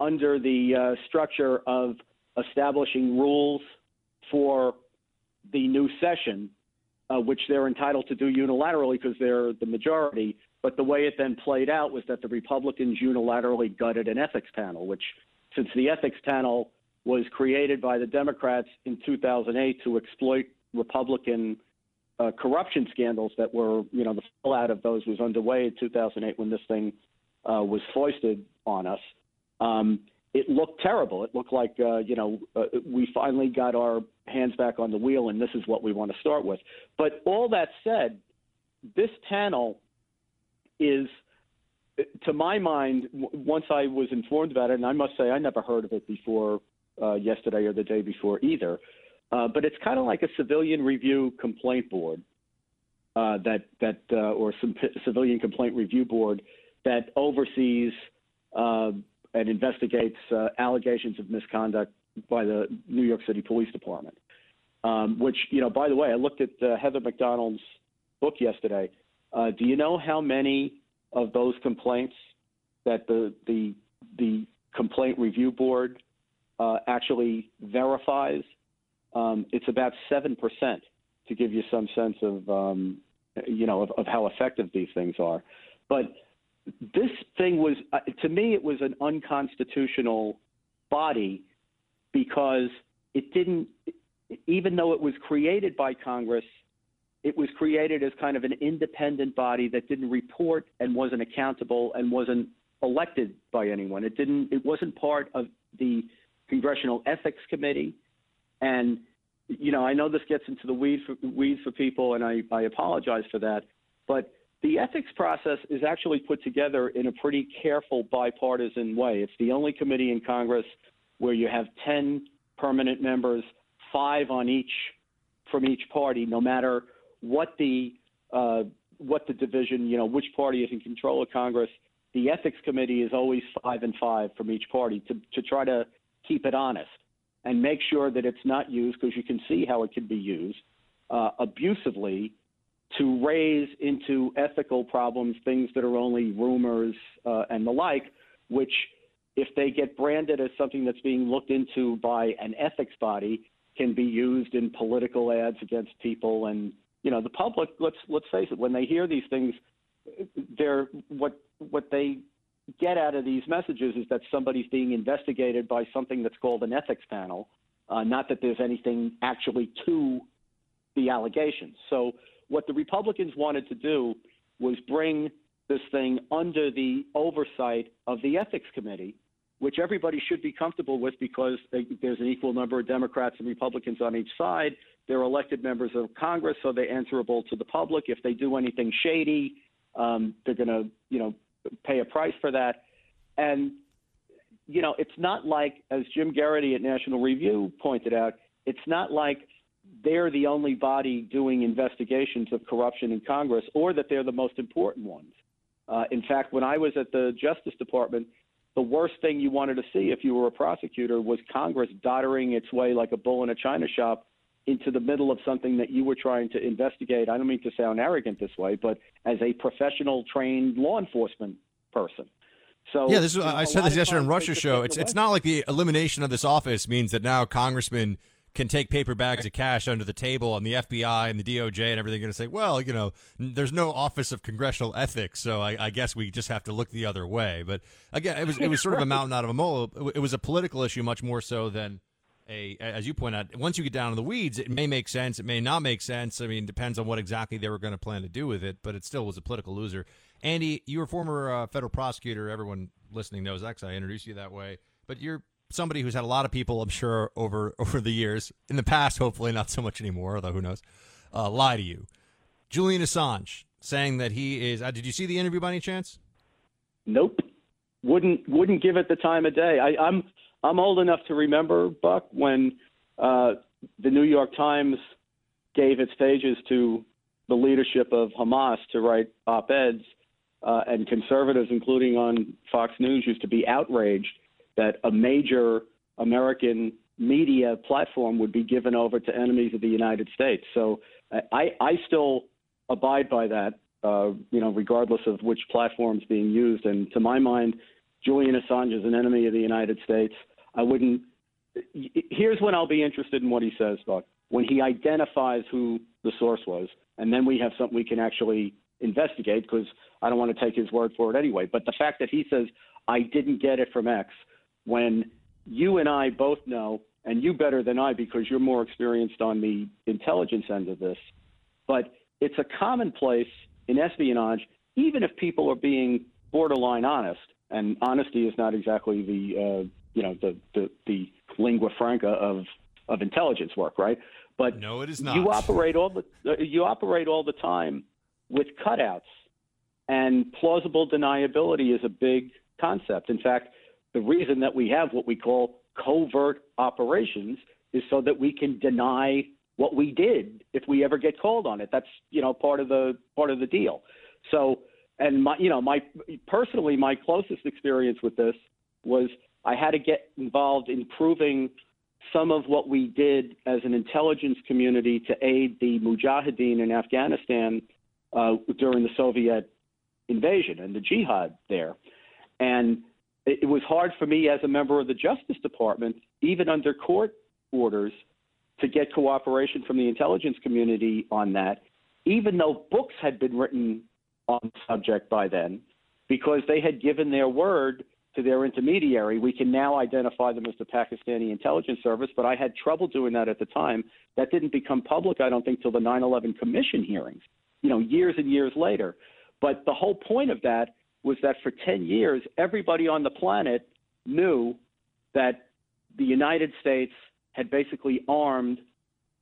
under the uh, structure of establishing rules for the new session, uh, which they're entitled to do unilaterally because they're the majority. But the way it then played out was that the Republicans unilaterally gutted an ethics panel, which, since the ethics panel was created by the Democrats in 2008 to exploit Republican uh, corruption scandals that were, you know, the fallout of those was underway in 2008 when this thing uh, was foisted on us. Um, it looked terrible. It looked like, uh, you know, uh, we finally got our hands back on the wheel, and this is what we want to start with. But all that said, this panel is, to my mind, once I was informed about it, and I must say I never heard of it before uh, yesterday or the day before either. Uh, but it's kind of like a civilian review complaint board uh, that that uh, or some civilian complaint review board that oversees uh, and investigates uh, allegations of misconduct by the New York City Police Department. Um, which you know, by the way, I looked at uh, Heather Mac Donald's book yesterday. Uh, do you know how many of those complaints that the the the complaint review board uh, actually verifies? Um, it's about seven percent, to give you some sense of um, you know of, of how effective these things are. But this thing was, uh, to me, it was an unconstitutional body because it didn't, even though it was created by Congress, it was created as kind of an independent body that didn't report and wasn't accountable and wasn't elected by anyone. It didn't. It wasn't part of the Congressional Ethics Committee, and you know I know this gets into the weeds for, weeds for people, and I, I apologize for that, but the ethics process is actually put together in a pretty careful bipartisan way. It's the only committee in Congress where you have 10 permanent members, five on each from each party, no matter what the uh, what the division, you know, which party is in control of Congress. The ethics committee is always five and five from each party to, to try to keep it honest and make sure that it's not used because you can see how it can be used uh, abusively to raise into ethical problems things that are only rumors uh, and the like, which, if they get branded as something that's being looked into by an ethics body, can be used in political ads against people. And you know, the public. Let's let's face it. When they hear these things, they're what what they get out of these messages is that somebody's being investigated by something that's called an ethics panel. Uh, not that there's anything actually to the allegations. So what the Republicans wanted to do was bring this thing under the oversight of the Ethics Committee, which everybody should be comfortable with because there's an equal number of Democrats and Republicans on each side. They're elected members of Congress, so they're answerable to the public. If they do anything shady, um, they're going to, you know, pay a price for that. And, you know, it's not like, as Jim Geraghty at National Review pointed out, it's not like they're the only body doing investigations of corruption in Congress or that they're the most important ones. Uh, in fact, when I was at the Justice Department, the worst thing you wanted to see if you were a prosecutor was Congress doddering its way like a bull in a china shop into the middle of something that you were trying to investigate. I don't mean to sound arrogant this way, but as a professional trained law enforcement person. So yeah, this is, I said this yesterday on Rush's show. It's it's not like the elimination of this office means that now congressmen can take paper bags of cash under the table, and the FBI and the DOJ and everything going to say, well, you know, there's no Office of Congressional Ethics, so I, I, guess we just have to look the other way. But again, it was it was sort of a mountain out of a mole. It was a political issue much more so than a, as you point out. Once you get down in the weeds, it may make sense, it may not make sense. I mean, it depends on what exactly they were going to plan to do with it, but it still was a political loser. Andy, you were former uh, federal prosecutor. Everyone listening knows that I introduced you that way. But you're somebody who's had a lot of people, I'm sure, over over the years, in the past, hopefully not so much anymore, although who knows, uh, lie to you. Julian Assange saying that he is. Uh, did you see the interview by any chance? Nope. Wouldn't wouldn't give it the time of day. I, I'm I'm old enough to remember Buck when uh, the New York Times gave its pages to the leadership of Hamas to write op-eds, uh, and conservatives, including on Fox News, used to be outraged that a major American media platform would be given over to enemies of the United States. So I, I still abide by that, uh, you know, regardless of which platform is being used. And to my mind, Julian Assange is an enemy of the United States. I wouldn't. Here's when I'll be interested in what he says, Buck. When he identifies who the source was, and then we have something we can actually investigate because I don't want to take his word for it anyway. But the fact that he says, I didn't get it from X, when you and I both know, and you better than I because you're more experienced on the intelligence end of this, but it's a commonplace in espionage, even if people are being borderline honest, and honesty is not exactly the uh, you know the, the the lingua franca of of intelligence work, right? But no, it is not. You operate all the uh, you operate all the time with cutouts, and plausible deniability is a big concept. In fact, the reason that we have what we call covert operations is so that we can deny what we did if we ever get called on it. That's you know part of the part of the deal. So and my you know my personally my closest experience with this was I had to get involved in proving some of what we did as an intelligence community to aid the Mujahideen in Afghanistan uh, during the Soviet invasion and the jihad there. And it was hard for me as a member of the Justice Department, even under court orders, to get cooperation from the intelligence community on that, even though books had been written on the subject by then, because they had given their word to their intermediary. We can now identify them as the Pakistani intelligence service, but I had trouble doing that at the time. That didn't become public, I don't think, till the 9 11 Commission hearings, you know, years and years later. But the whole point of that was that for 10 years, everybody on the planet knew that the United States had basically armed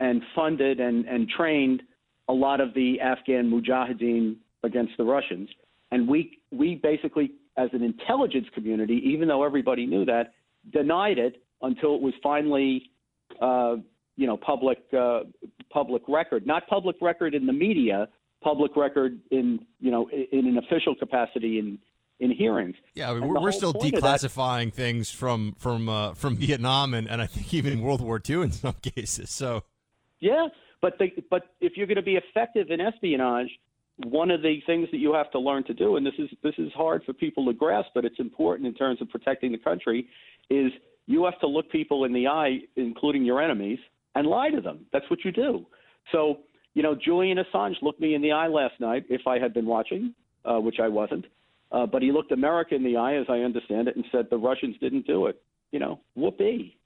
and funded and, and trained a lot of the Afghan mujahideen against the Russians. And we, we basically, as an intelligence community, even though everybody knew that, denied it until it was finally, uh, you know, public, uh, public record. Not public record in the media, public record in you know in an official capacity in in hearings. Yeah, I mean, we're, we're still declassifying that, things from from uh, from Vietnam and, and I think even World War II in some cases. So yeah, but the, but if you're going to be effective in espionage, one of the things that you have to learn to do, and this is this is hard for people to grasp, but it's important in terms of protecting the country, is you have to look people in the eye, including your enemies, and lie to them. That's what you do. So you know, Julian Assange looked me in the eye last night, if I had been watching, uh, which I wasn't. Uh, but he looked America in the eye, as I understand it, and said the Russians didn't do it. You know, whoopee.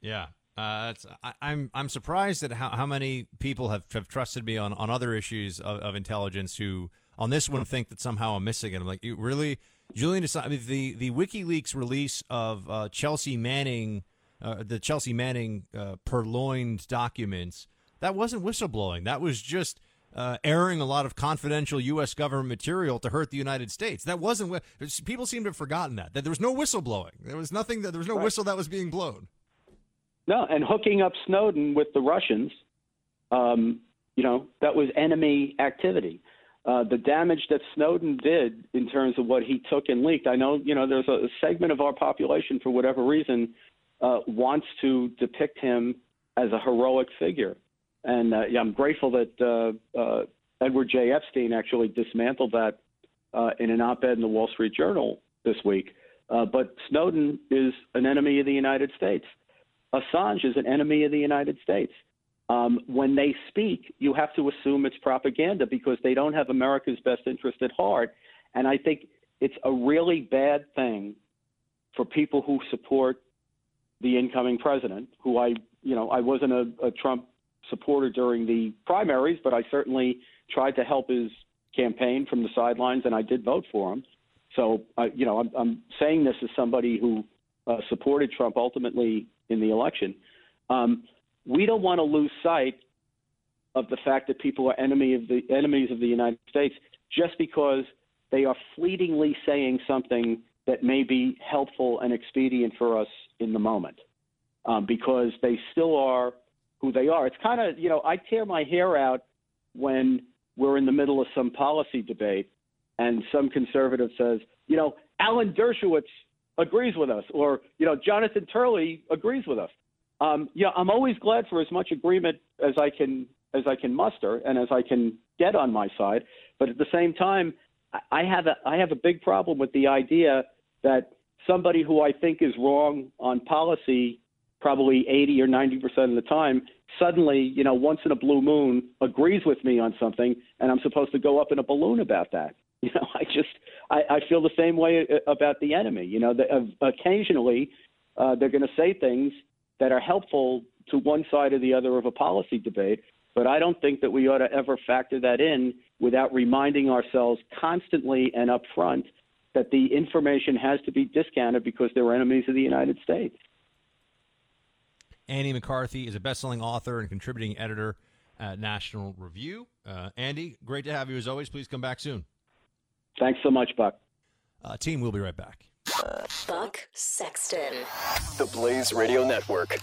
Yeah, uh, I, am I'm, I'm surprised at how, how many people have, have trusted me on, on other issues of, of intelligence who on this one think that somehow I'm missing it. I'm like, really, Julian Assange. I mean, the the WikiLeaks release of uh, Chelsea Manning, uh, the Chelsea Manning uh, purloined documents that wasn't whistleblowing. That was just uh, airing a lot of confidential U.S. government material to hurt the United States. That wasn't. People seem to have forgotten that that there was no whistleblowing. There was nothing. That there was no right. whistle that was being blown. No, and hooking up Snowden with the Russians, um, you know, that was enemy activity. Uh, the damage that Snowden did in terms of what he took and leaked. I know, you know, there's a segment of our population, for whatever reason, uh, wants to depict him as a heroic figure. And uh, yeah, I'm grateful that uh, uh, Edward J. Epstein actually dismantled that uh, in an op ed in the Wall Street Journal this week. Uh, but Snowden is an enemy of the United States. Assange is an enemy of the United States. Um, when they speak, you have to assume it's propaganda because they don't have America's best interest at heart. And I think it's a really bad thing for people who support the incoming president, who I, you know, I wasn't a, a Trump supporter during the primaries, but I certainly tried to help his campaign from the sidelines, and I did vote for him. So, uh, you know, I'm, I'm saying this as somebody who uh, supported Trump ultimately in the election. Um, we don't want to lose sight of the fact that people are enemy of the enemies of the United States just because they are fleetingly saying something that may be helpful and expedient for us in the moment, um, because they still are who they are. It's kind of you know I tear my hair out when we're in the middle of some policy debate and some conservative says, you know, Alan Dershowitz agrees with us, or you know, Jonathan Turley agrees with us. Um, yeah, I'm always glad for as much agreement as I can as I can muster and as I can get on my side. But at the same time, I have a I have a big problem with the idea that somebody who I think is wrong on policy, probably 80 or 90 percent of the time, suddenly, you know, once in a blue moon, agrees with me on something, and I'm supposed to go up in a balloon about that. You know, I just I, I feel the same way about the enemy. You know, that uh, occasionally uh, they're going to say things that are helpful to one side or the other of a policy debate, but I don't think that we ought to ever factor that in without reminding ourselves constantly and upfront that the information has to be discounted because they're enemies of the United States. Andy McCarthy is a best-selling author and contributing editor at National Review. Uh, Andy, great to have you as always. Please come back soon. Thanks so much, Buck. Uh, team, we'll be right back. Buck Sexton. The Blaze Radio Network.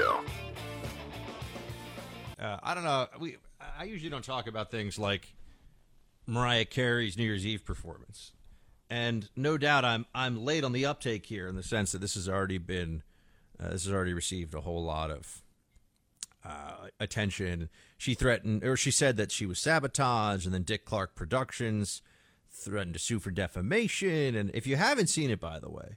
Show. Uh, I don't know. We I usually don't talk about things like Mariah Carey's New Year's Eve performance, and no doubt I'm I'm late on the uptake here in the sense that this has already been uh, this has already received a whole lot of uh, attention. She threatened, or she said that she was sabotaged, and then Dick Clark Productions threatened to sue for defamation. And if you haven't seen it, by the way,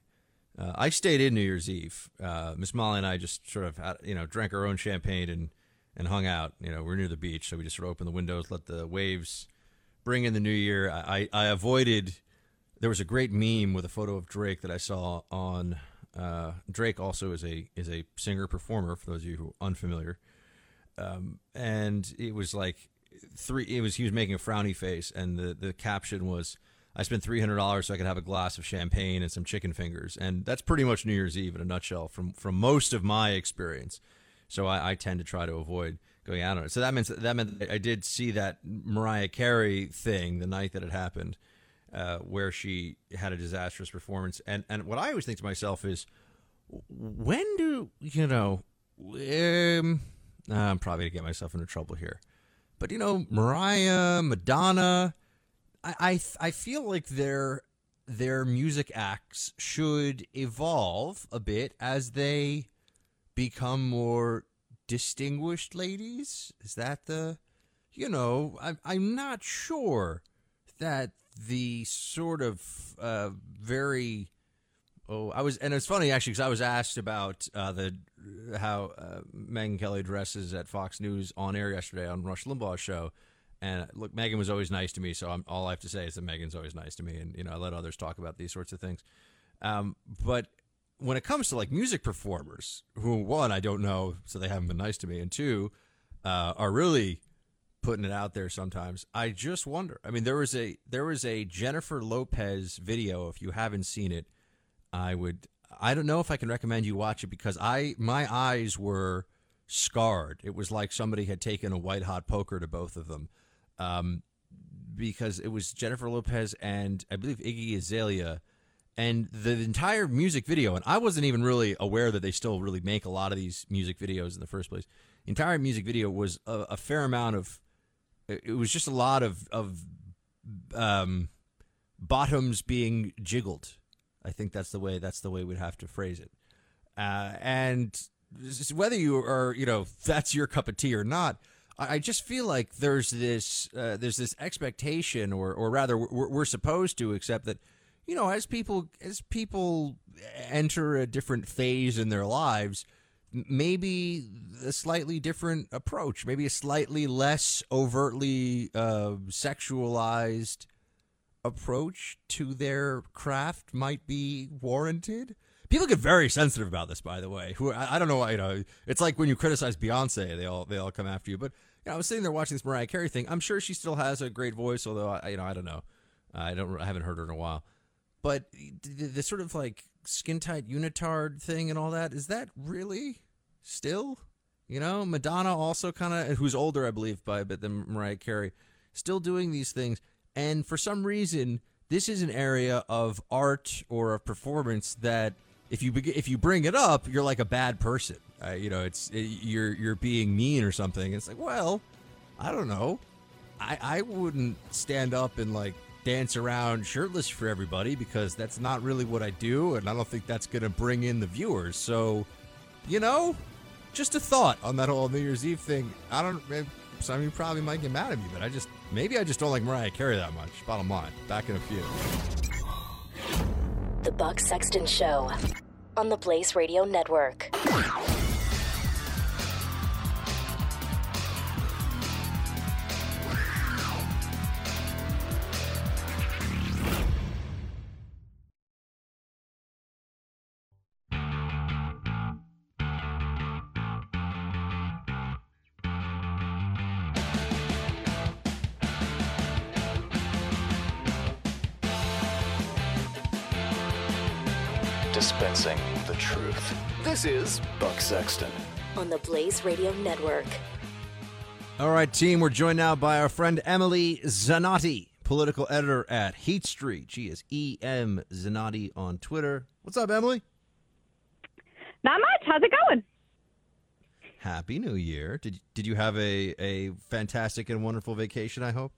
uh, I stayed in New Year's Eve. Uh, Miss Molly and I just sort of, had, you know, drank our own champagne and and hung out. You know, we're near the beach, so we just sort of opened the windows, let the waves bring in the new year. I, I avoided. There was a great meme with a photo of Drake that I saw on. Uh, Drake also is a is a singer performer. For those of you who are unfamiliar, um, and it was like three. It was he was making a frowny face, and the the caption was. I spent three hundred dollars so I could have a glass of champagne and some chicken fingers, and that's pretty much New Year's Eve in a nutshell from from most of my experience. So I, I tend to try to avoid going out on it. So that means that meant I did see that Mariah Carey thing the night that it happened, uh, where she had a disastrous performance, and and what I always think to myself is, when do you know? Um, I'm probably gonna get myself into trouble here, but you know, Mariah, Madonna. I, I I feel like their their music acts should evolve a bit as they become more distinguished ladies. Is that the you know, I'm I'm not sure that the sort of uh, very oh I was and it's funny actually because I was asked about uh, the how uh, Megyn Kelly dresses at Fox News on air yesterday on Rush Limbaugh's show. And look, Megyn was always nice to me, so I'm, all I have to say is that Megyn's always nice to me, and you know I let others talk about these sorts of things. Um, but when it comes to like music performers, who one I don't know, so they haven't been nice to me, and two uh, are really putting it out there sometimes. I just wonder. I mean, there was a there was a Jennifer Lopez video. If you haven't seen it, I would. I don't know if I can recommend you watch it because I my eyes were scarred. It was like somebody had taken a white hot poker to both of them, um, because it was Jennifer Lopez and I believe Iggy Azalea, and the entire music video. And I wasn't even really aware that they still really make a lot of these music videos in the first place. The entire music video was a, a fair amount of. It was just a lot of of um, bottoms being jiggled. I think that's the way that's the way we'd have to phrase it. Uh, and whether you are, you know, that's your cup of tea or not, I just feel like there's this uh, there's this expectation, or or rather, we're, we're supposed to accept that, you know, as people as people enter a different phase in their lives, maybe a slightly different approach, maybe a slightly less overtly uh, sexualized approach to their craft might be warranted. People get very sensitive about this, by the way. Who I, I don't know, why, you know, it's like when you criticize Beyonce, they all they all come after you. But you know, I was sitting there watching this Mariah Carey thing. I'm sure she still has a great voice, although I, you know, I don't know. I don't, I haven't heard her in a while. But the, the sort of like skin tight unitard thing and all that is that really still? You know, Madonna also kind of, who's older, I believe, by a bit than Mariah Carey, still doing these things. And for some reason, this is an area of art or of performance that if you if you bring it up, you're like a bad person. Uh, you know, it's it, you're you're being mean or something. It's like, well, I don't know. I I wouldn't stand up and like dance around shirtless for everybody because that's not really what I do, and I don't think that's gonna bring in the viewers. So, you know, just a thought on that whole New Year's Eve thing. I don't. Some of you probably might get mad at me, but I just maybe I just don't like Mariah Carey that much. Bottom line. Back in a few. The Buck Sexton Show on the Blaze Radio Network. This is Buck Sexton. On the Blaze Radio Network. All right, team, we're joined now by our friend Emily Zanotti, political editor at Heat Street. She is E M Zanotti on Twitter. What's up, Emily? Not much. How's it going? Happy New Year. Did did you have a, a fantastic and wonderful vacation, I hope?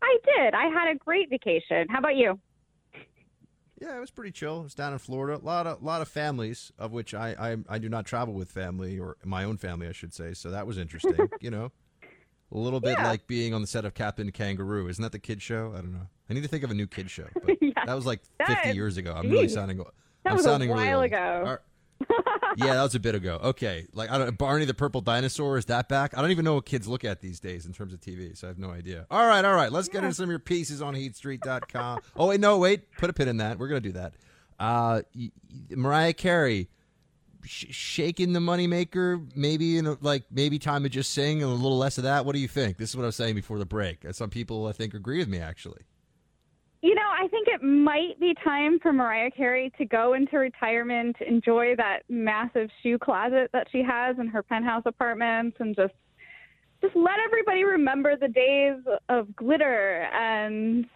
I did. I had a great vacation. How about you? Yeah, it was pretty chill. It was down in Florida. A lot of lot of families, of which I, I I do not travel with family or my own family, I should say. So that was interesting. you know, a little bit Yeah. like being on the set of Captain Kangaroo. Isn't that the kid show? I don't know. I need to think of a new kid show. But Yeah. that was like That- 50 years ago. I'm really geez. sounding. That I'm was a sounding really while old. ago. Yeah, that was a bit ago. Okay, like I don't. Barney the Purple Dinosaur is that back? I don't even know what kids look at these days in terms of TV, so I have no idea. All right, all right. Let's get into some of your pieces on HeatStreet.com. oh wait, no, wait. Put a pin in that. We're gonna do that. Uh, Mariah Carey sh- shaking the moneymaker. Maybe in a, like maybe time to just sing and a little less of that. What do you think? This is what I was saying before the break. Some people I think agree with me actually. You know, I think it might be time for Mariah Carey to go into retirement, enjoy that massive shoe closet that she has in her penthouse apartment, and just just let everybody remember the days of glitter and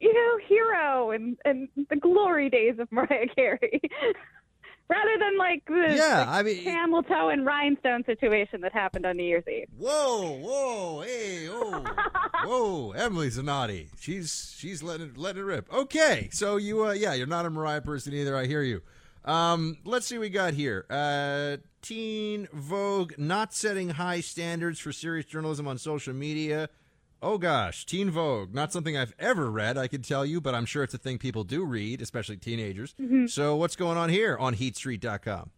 you know, hero and and the glory days of Mariah Carey. Rather than like the, Yeah, I mean- camel toe and rhinestone situation that happened on New Year's Eve. Whoa, whoa, hey, oh, whoa, Emily Zanotti. She's she's letting it, letting it rip. Okay, so you, uh, yeah, you're not a Mariah person either. I hear you. Um, let's see what we got here. Uh, Teen Vogue not setting high standards for serious journalism on social media. Oh gosh, Teen Vogue, not something I've ever read, I can tell you, but I'm sure it's a thing people do read, especially teenagers. So what's going on here on HeatStreet.com?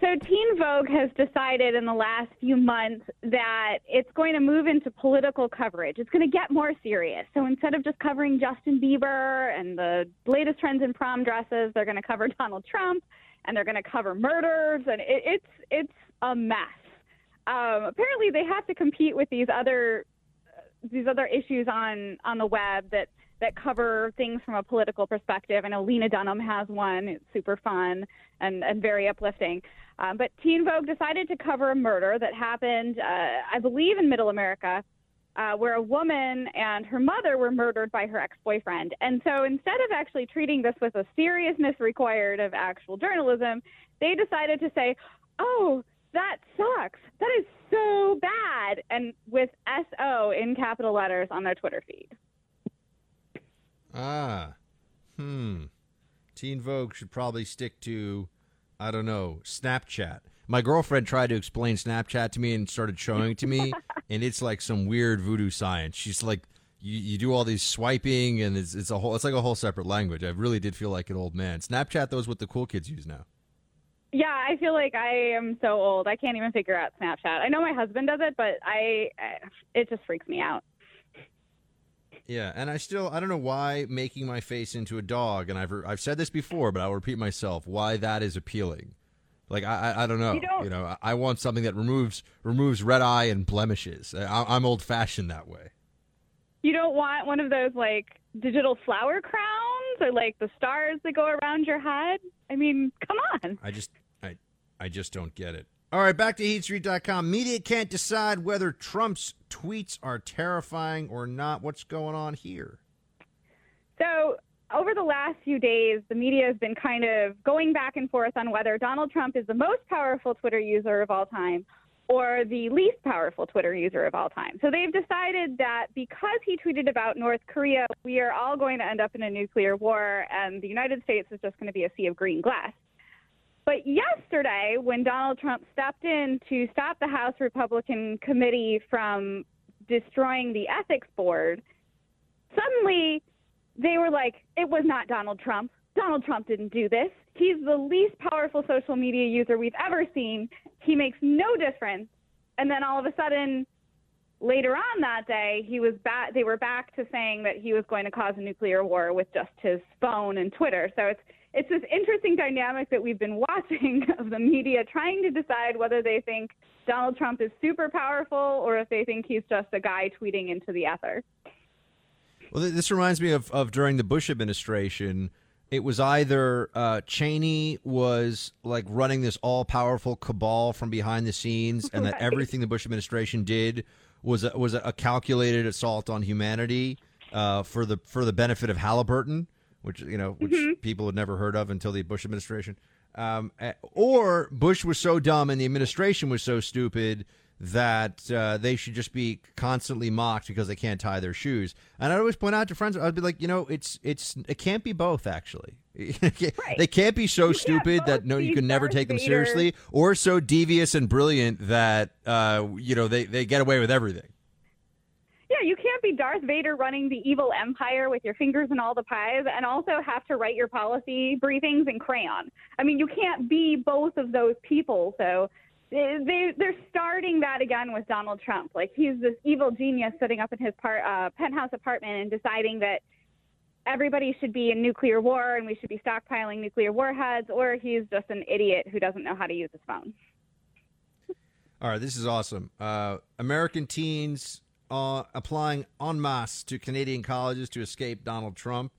So, Teen Vogue has decided in the last few months that it's going to move into political coverage. It's going to get more serious. So, instead of just covering Justin Bieber and the latest trends in prom dresses, they're going to cover Donald Trump and they're going to cover murders, and it, it's it's a mess. Um, apparently, they have to compete with these other these other issues on on the web that that cover things from a political perspective. I know Lena Dunham has one. It's super fun and and very uplifting. Um, but Teen Vogue decided to cover a murder that happened, uh, I believe, in Middle America. uh, where a woman and her mother were murdered by her ex boyfriend. And so instead of actually treating this with a seriousness required of actual journalism, they decided to say, oh, that sucks. That is so bad. And with SO in capital letters on their Twitter feed. Ah, hmm. Teen Vogue should probably stick to, I don't know, Snapchat. My girlfriend tried to explain Snapchat to me and started showing it to me, and it's like some weird voodoo science. She's like, you, you do all these swiping, and it's, it's a whole, it's like a whole separate language. I really did feel like an old man. Snapchat, those what the cool kids use now. Yeah, I feel like I am so old. I can't even figure out Snapchat. I know my husband does it, but I, it just freaks me out. Yeah, and I still I don't know why making my face into a dog, and I've I've said this before, but I'll repeat myself. Why that is appealing? Like I I, I don't know. You don't- you know, I- I want something that removes removes red eye and blemishes. I, I'm old fashioned that way. You don't want one of those like digital flower crowns or like the stars that go around your head. I mean, come on. I just I I just don't get it. All right, back to HeatStreet.com. Media can't decide whether Trump's tweets are terrifying or not. What's going on here? So, over the last few days, the media has been kind of going back and forth on whether Donald Trump is the most powerful Twitter user of all time or the least powerful Twitter user of all time. So, they've decided that because he tweeted about North Korea, we are all going to end up in a nuclear war, and the United States is just going to be a sea of green glass. But yesterday, when Donald Trump stepped in to stop the House Republican committee from destroying the ethics board, suddenly they were like, it was not Donald Trump. Donald Trump didn't do this. He's the least powerful social media user we've ever seen. He makes no difference. And then all of a sudden, later on that day, he was back. They were back to saying that he was going to cause a nuclear war with just his phone and Twitter. So it's it's this interesting dynamic that we've been watching of the media trying to decide whether they think Donald Trump is super powerful or if they think he's just a guy tweeting into the ether. Well, this reminds me of, of during the Bush administration. It was either uh, Cheney was like running this all powerful cabal from behind the scenes, and that everything the Bush administration did was a, was a calculated assault on humanity uh, for the for the benefit of Halliburton, which you know which people had never heard of until the Bush administration. Um, eh, or Bush was so dumb and the administration was so stupid that uh, they should just be constantly mocked because they can't tie their shoes. And I'd always point out to friends, I'd be like, you know, it's it's it can't be both actually. They can't be so stupid that no, you can never take them Vader. seriously, or so devious and brilliant that uh, you know they they get away with everything. Yeah, you can't be Darth Vader running the evil empire with your fingers in all the pies and also have to write your policy briefings in crayon. I mean, you can't be both of those people. So they they- they're starting that again with Donald Trump. Like he's this evil genius sitting up in his uh, penthouse apartment and deciding that everybody should be in nuclear war and we should be stockpiling nuclear warheads, or he's just an idiot who doesn't know how to use his phone. All right, this is awesome. Uh, American teens uh, applying en masse to Canadian colleges to escape Donald Trump.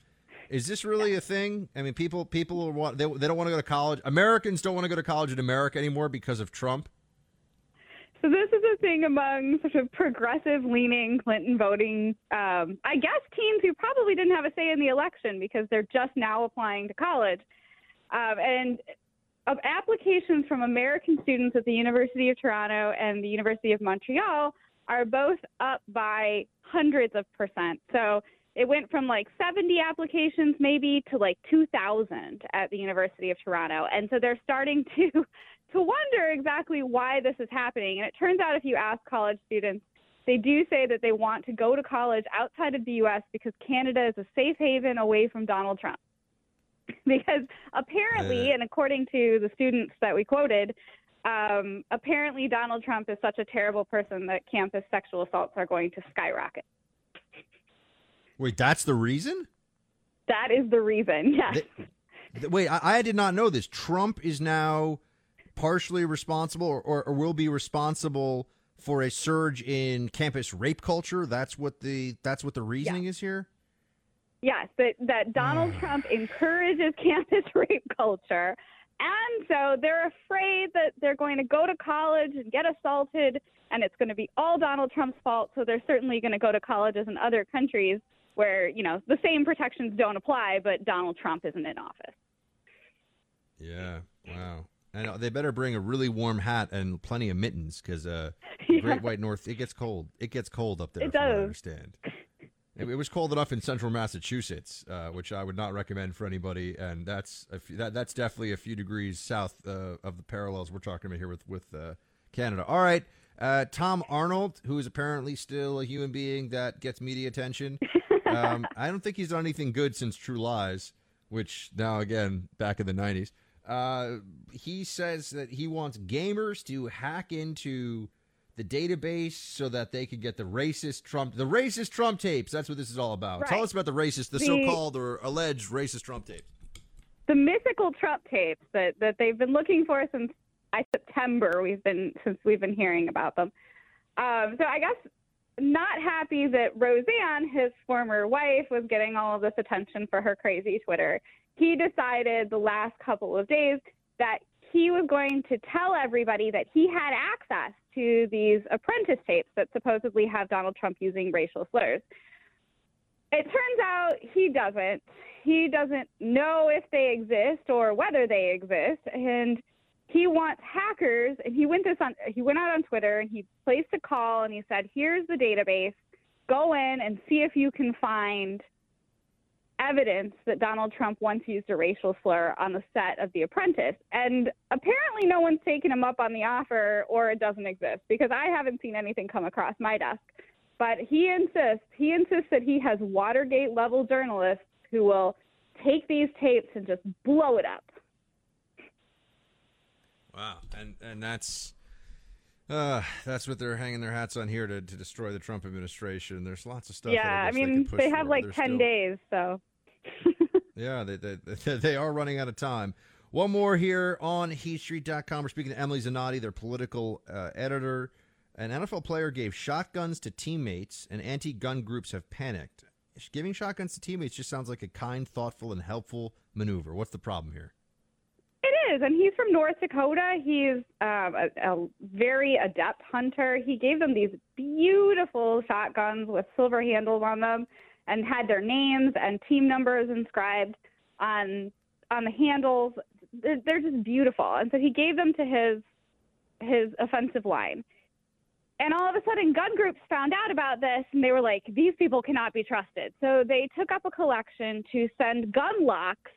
Is this really a thing? I mean, people people are want they, they don't want to go to college. Americans don't want to go to college in America anymore because of Trump. So this is a thing among sort of progressive leaning Clinton voting, um, I guess teens who probably didn't have a say in the election because they're just now applying to college. Um, and of applications from American students at the University of Toronto and the University of Montreal are both up by hundreds of percent. So it went from like 70 applications maybe to like 2,000 at the University of Toronto. And so they're starting to to wonder exactly why this is happening. And it turns out if you ask college students, they do say that they want to go to college outside of the U.S. because Canada is a safe haven away from Donald Trump. because apparently, Uh. and according to the students that we quoted, um, apparently Donald Trump is such a terrible person that campus sexual assaults are going to skyrocket. Wait, that's the reason? That is the reason. Yes. Th- Wait, I, I did not know this. Trump is now partially responsible or, or, or will be responsible for a surge in campus rape culture. That's what the that's what the reasoning is here. Yes, that, that Donald hmm. Trump encourages campus rape culture. And so they're afraid that they're going to go to college and get assaulted, and it's going to be all Donald Trump's fault. So they're certainly going to go to colleges in other countries where, you know, the same protections don't apply, but Donald Trump isn't in office. Yeah. Wow. And uh, they better bring a really warm hat and plenty of mittens because uh, Yeah. Great White North it gets cold. It gets cold up there. It what I does. understand. It, it was cold enough in central Massachusetts, uh, which I would not recommend for anybody. And that's a few, that that's definitely a few degrees south uh, of the parallels we're talking about here with with uh, Canada. All right, uh, Tom Arnold, who is apparently still a human being that gets media attention. Um, I don't think he's done anything good since True Lies, which now again back in the '90s. Uh, he says that he wants gamers to hack into the database so that they could get the racist Trump, the racist Trump tapes. That's what this is all about. Tell us about the racist, the, The- so-called or alleged racist Trump tapes. the mythical Trump tapes that, that they've been looking for since I September. We've been since we've been hearing about them. Um, so I guess not happy that Roseanne, his former wife, was getting all of this attention for her crazy Twitter. He decided the last couple of days that he was going to tell everybody that he had access to these apprentice tapes that supposedly have Donald Trump using racial slurs. It turns out he doesn't. He doesn't know if they exist or whether they exist, and he wants hackers. And he went this on. He went out on Twitter and he placed a call and he said, "Here's the database. Go in and see if you can find evidence that Donald Trump once used a racial slur on the set of The Apprentice." And apparently, no one's taken him up on the offer, or it doesn't exist because I haven't seen anything come across my desk. But he insists he insists that he has Watergate level journalists who will take these tapes and just blow it up. Wow, and and that's uh, that's what they're hanging their hats on here to, to destroy the Trump administration. There's lots of stuff. yeah, I they mean push they, have like They're ten still- days, so Yeah, they, they, they are running out of time. One more here on HeatStreet.com. We're speaking to Emily Zanotti, their political uh, editor. An NFL player gave shotguns to teammates, and anti gun groups have panicked. Giving shotguns to teammates just sounds like a kind, thoughtful, and helpful maneuver. What's the problem here? Is, and he's from North Dakota. He's um, a, a very adept hunter. He gave them these beautiful shotguns with silver handles on them, and had their names and team numbers inscribed on on the handles. They're, they're just beautiful, and so he gave them to his his offensive line. And all of a sudden, gun groups found out about this, and they were like, "These people cannot be trusted." So they took up a collection to send gun locks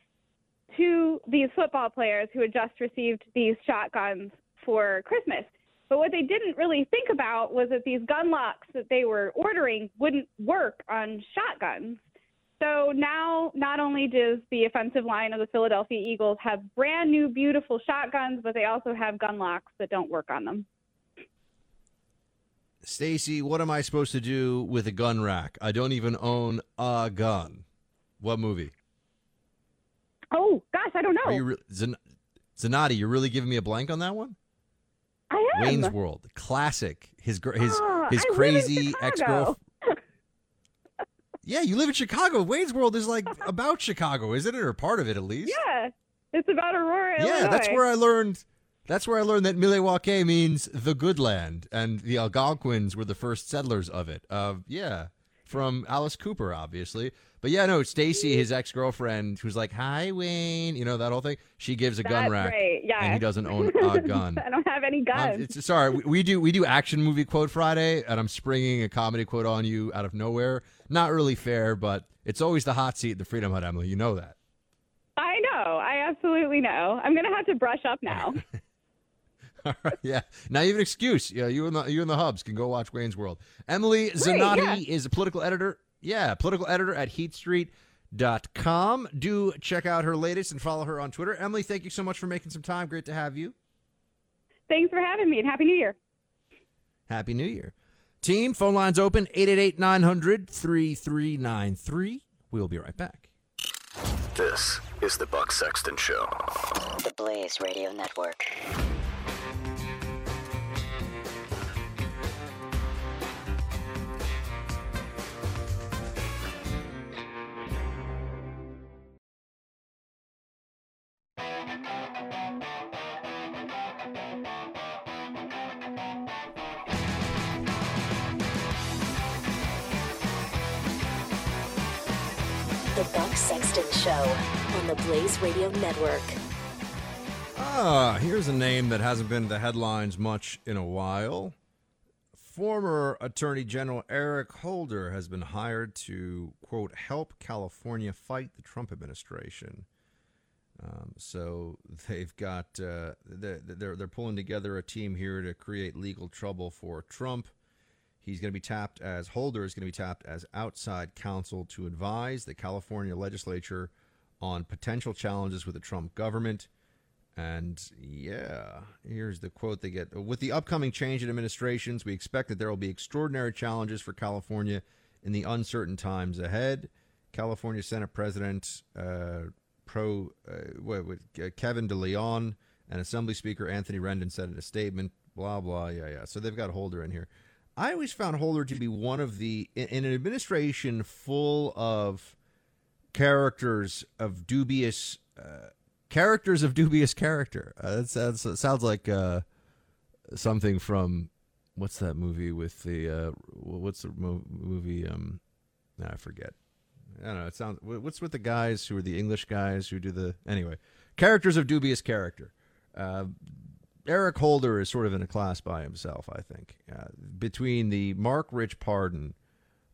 to these football players who had just received these shotguns for Christmas. But what they didn't really think about was that these gun locks that they were ordering wouldn't work on shotguns. So now, not only does the offensive line of the Philadelphia Eagles have brand new, beautiful shotguns, but they also have gun locks that don't work on them. Stacy, what am I supposed to do with a gun rack? I don't even own a gun. What movie? Oh, gosh, I don't know. Are you re- Zan- Zanotti? You're really giving me a blank on that one? I am. Wayne's World, classic. His gr- his Ah, his I crazy ex girlfriend. Yeah, you live in Chicago. Wayne's World is like about Chicago, isn't it, or part of it at least? Yeah, it's about Aurora, Yeah, that's where I learned. That's where I learned that Milwaukee means the good land, and the Algonquins were the first settlers of it. Uh, yeah, from Alice Cooper, obviously. But yeah, no, Stacy, his ex girlfriend, who's like, "Hi, Wayne," you know that whole thing. She gives a gun That's rack, right, yeah. and he doesn't own a gun. I don't have any Um, guns. sorry, we, we do we do action movie quote Friday, and I'm springing a comedy quote on you out of nowhere. Not really fair, but it's always the hot seat the Freedom Hut, Emily. You know that. I know. I absolutely know. I'm going to have to brush up now. All right, yeah. Now you have an excuse. Yeah, you and the you and the Hubs can go watch Wayne's World. Emily Zanotti is a political editor. Yeah, political editor at HeatStreet.com. Do check out her latest and follow her on Twitter. Emily, thank you so much for making some time. Great to have you. Thanks for having me and Happy New Year. Happy New Year. Team, phone lines open 888 900 3393. We'll be right back. This is the Buck Sexton Show. The Blaze Radio Network. The Buck Sexton Show on the Blaze Radio Network. Ah, here's a name that hasn't been in the headlines much in a while. Former Attorney General Eric Holder has been hired to, quote, help California fight the Trump administration. Um, so they've got, uh, they're, they're, pulling together a team here to create legal trouble for Trump. He's going to be tapped as Holder is going to be tapped as outside counsel to advise the California legislature on potential challenges with the Trump government. And yeah, here's the quote they get. With the upcoming change in administrations, we expect that there will be extraordinary challenges for California in the uncertain times ahead. California Senate President uh, Pro uh, what, uh, Kevin DeLeon and Assembly Speaker Anthony Rendon said in a statement, blah, blah, yeah, yeah. So they've got Holder in here. I always found Holder to be one of the in, in an administration full of characters of dubious uh, characters of dubious character. Uh, that sounds that sounds like uh, something from what's that movie with the uh, what's the mo- movie? Um, I forget. I don't know. It sounds what's with the guys who are the English guys who do the anyway characters of dubious character. Uh, Eric Holder is sort of in a class by himself, I think. Uh, between the Marc Rich pardon,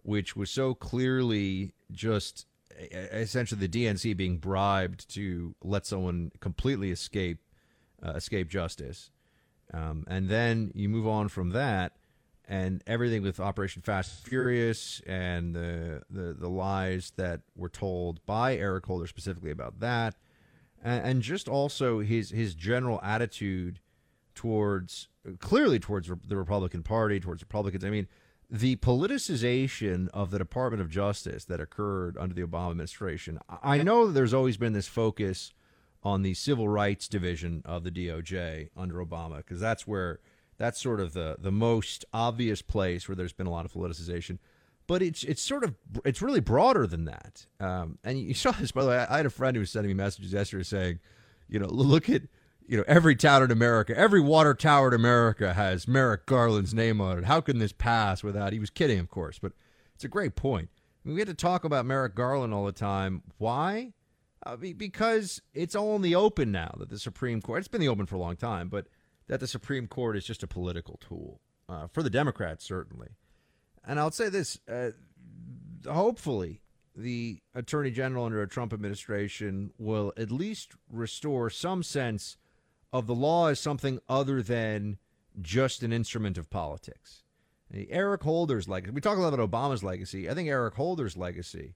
which was so clearly just essentially the DNC being bribed to let someone completely escape uh, escape justice, um, and then you move on from that, and everything with Operation Fast and Furious and the, the the lies that were told by Eric Holder specifically about that, and, and just also his his general attitude towards clearly towards the Republican Party, towards Republicans. I mean, the politicization of the Department of Justice that occurred under the Obama administration. I know that there's always been this focus on the civil rights division of the DOJ under Obama because that's where that's sort of the the most obvious place where there's been a lot of politicization. But it's it's sort of it's really broader than that. Um, and you saw this by the way. I had a friend who was sending me messages yesterday saying, you know, look at you know, every town in America, every water tower in America has Merrick Garland's name on it. How can this pass without? He was kidding, of course, but it's a great point. I mean, we had to talk about Merrick Garland all the time. Why? Uh, because it's all in the open now that the Supreme Court, it's been the open for a long time, but that the Supreme Court is just a political tool uh, for the Democrats, certainly. And I'll say this uh, hopefully, the Attorney General under a Trump administration will at least restore some sense of the law as something other than just an instrument of politics. Eric Holder's legacy, we talk a lot about Obama's legacy. I think Eric Holder's legacy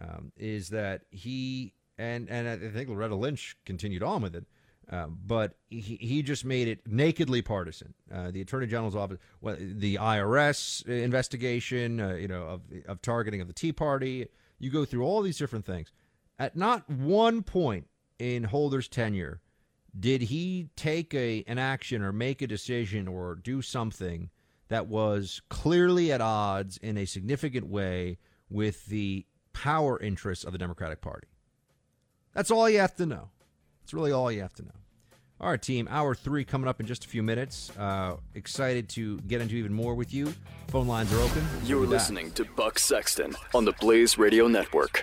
um, is that he, and, and I think Loretta Lynch continued on with it, uh, but he, he just made it nakedly partisan. Uh, the Attorney General's office, well, the IRS investigation, uh, you know, of, of targeting of the Tea Party. You go through all these different things. At not one point in Holder's tenure did he take a an action or make a decision or do something that was clearly at odds in a significant way with the power interests of the Democratic Party? That's all you have to know. That's really all you have to know. All right, team. Hour three coming up in just a few minutes. Uh, excited to get into even more with you. Phone lines are open. You're listening to Buck Sexton on the Blaze Radio Network.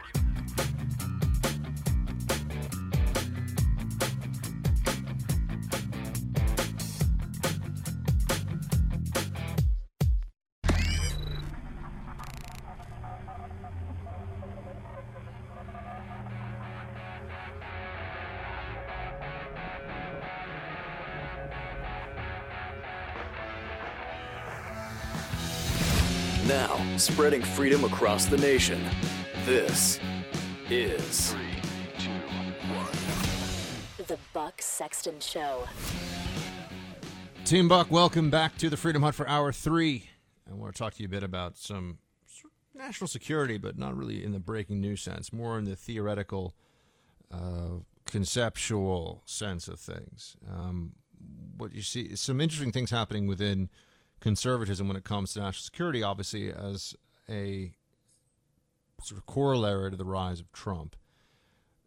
Spreading freedom across the nation. This is The Buck Sexton Show. Team Buck, welcome back to the Freedom Hut for Hour 3. I want to talk to you a bit about some national security, but not really in the breaking news sense, more in the theoretical, uh, conceptual sense of things. Um, what you see, some interesting things happening within conservatism when it comes to national security, obviously, as a sort of corollary to the rise of Trump.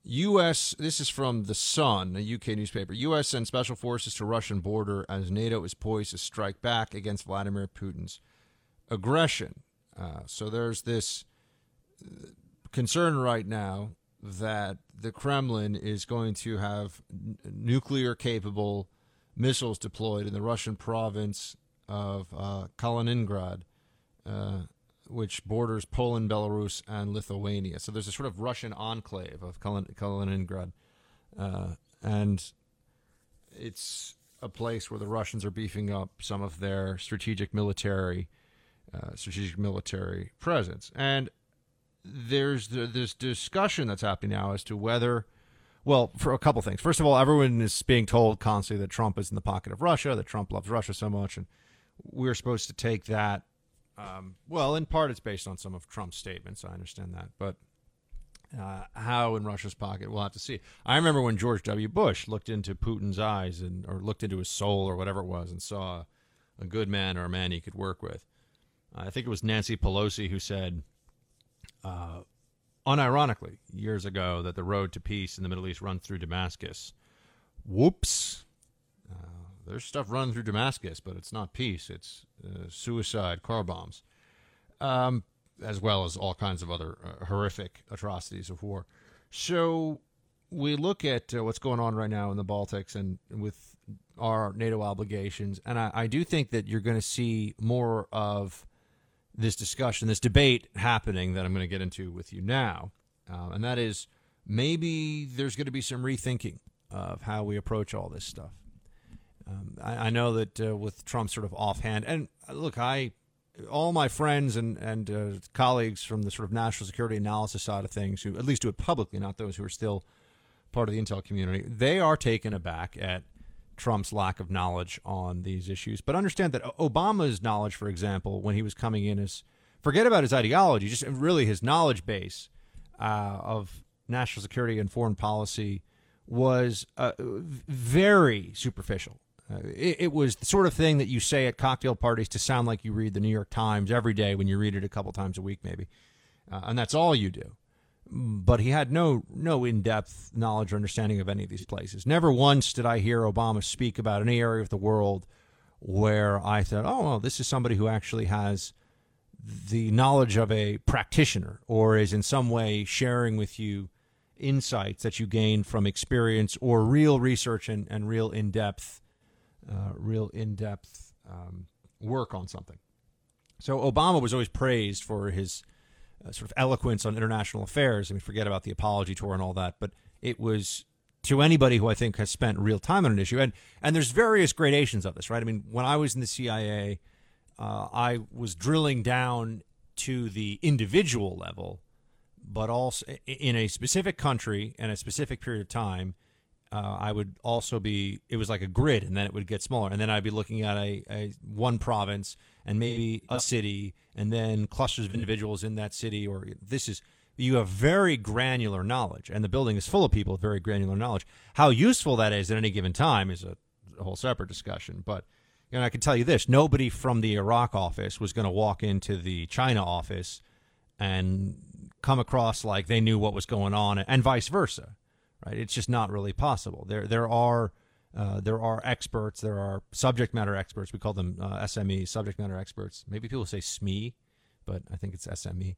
U.S. This is from the Sun, a UK newspaper. U.S. sends special forces to Russian border as NATO is poised to strike back against Vladimir Putin's aggression. Uh, so there's this concern right now that the Kremlin is going to have n- nuclear capable missiles deployed in the Russian province of uh, Kaliningrad, uh, which borders Poland, Belarus, and Lithuania. So there's a sort of Russian enclave of Kalin- Kaliningrad. Uh, and it's a place where the Russians are beefing up some of their strategic military, uh, strategic military presence. And there's the, this discussion that's happening now as to whether, well, for a couple things. First of all, everyone is being told constantly that Trump is in the pocket of Russia, that Trump loves Russia so much, and we're supposed to take that. Um, well, in part, it's based on some of Trump's statements. I understand that, but uh, how in Russia's pocket, we'll have to see. I remember when George W. Bush looked into Putin's eyes and or looked into his soul or whatever it was and saw a good man or a man he could work with. I think it was Nancy Pelosi who said, uh, unironically, years ago, that the road to peace in the Middle East runs through Damascus. Whoops. There's stuff running through Damascus, but it's not peace. It's uh, suicide, car bombs. Um, as well as all kinds of other uh, horrific atrocities of war. So we look at uh, what's going on right now in the Baltics and with our NATO obligations, and I, I do think that you're going to see more of this discussion, this debate happening that I'm going to get into with you now, uh, and that is maybe there's going to be some rethinking of how we approach all this stuff. Um, I, I, know that uh, with Trump sort of offhand, and uh, look, I all my friends and and uh, colleagues from the sort of national security analysis side of things, who at least do it publicly, not those who are still part of the intel community, they are taken aback at Trump's lack of knowledge on these issues. But understand that Obama's knowledge, for example, when he was coming in, is forget about his ideology, just really his knowledge base uh, of national security and foreign policy was uh, very superficial. Uh, it, it, was the sort of thing that you say at cocktail parties to sound like you read the New York Times every day when you read it a couple times a week, maybe, uh, and that's all you do. But he had no no in depth knowledge or understanding of any of these places. Never once did I hear Obama speak about any area of the world where I thought, oh, well, this is somebody who actually has the knowledge of a practitioner or is in some way sharing with you insights that you gain from experience or real research and, and real in depth uh, real in depth um, work on something. So Obama was always praised for his uh, sort of eloquence on international affairs. I mean, forget about the apology tour and all that, but it was to anybody who I think has spent real time on an issue. And and there's various gradations of this, right? I mean, when I was in the CIA, uh, I was drilling down to the individual level, but also in a specific country and a specific period of time uh, I would also be it was like a grid, and then it would get smaller, and then I'd be looking at a, a one province and maybe a city, and then clusters of individuals in that city. Or this is you have very granular knowledge, and the building is full of people with very granular knowledge. How useful that is at any given time is a, a whole separate discussion, but. You know, I can tell you this: nobody from the Iraq office was going to walk into the China office and come across like they knew what was going on, and vice versa right? It's just not really possible. There there are uh, there are experts, there are subject matter experts. We call them uh, SME, subject matter experts. Maybe people say SME, but I think it's SME.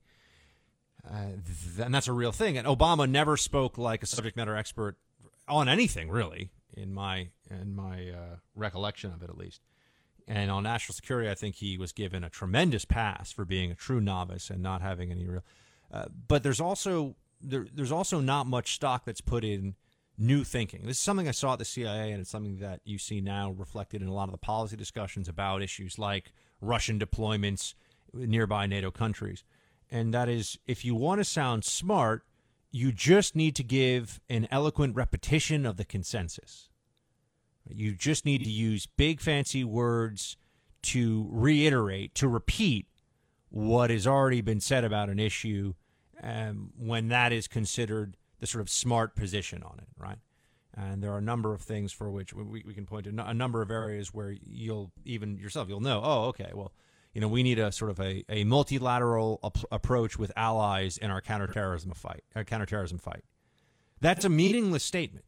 Uh, th- and that's a real thing. And Obama never spoke like a subject matter expert on anything, really, in my in my uh, recollection of it, at least. And on national security, I think he was given a tremendous pass for being a true novice and not having any real. Uh, but there's also there, there's also not much stock that's put in new thinking. This is something I saw at the CIA, and it's something that you see now reflected in a lot of the policy discussions about issues like Russian deployments nearby NATO countries. And that is, if you want to sound smart, you just need to give an eloquent repetition of the consensus. You just need to use big fancy words to reiterate, to repeat what has already been said about an issue um, when that is considered the sort of smart position on it, right? And there are a number of things for which we, we can point to a number of areas where you'll even yourself you'll know. Oh, okay. Well, you know, we need a sort of a, a multilateral ap- approach with allies in our counterterrorism fight. Our counterterrorism fight. That's a meaningless statement,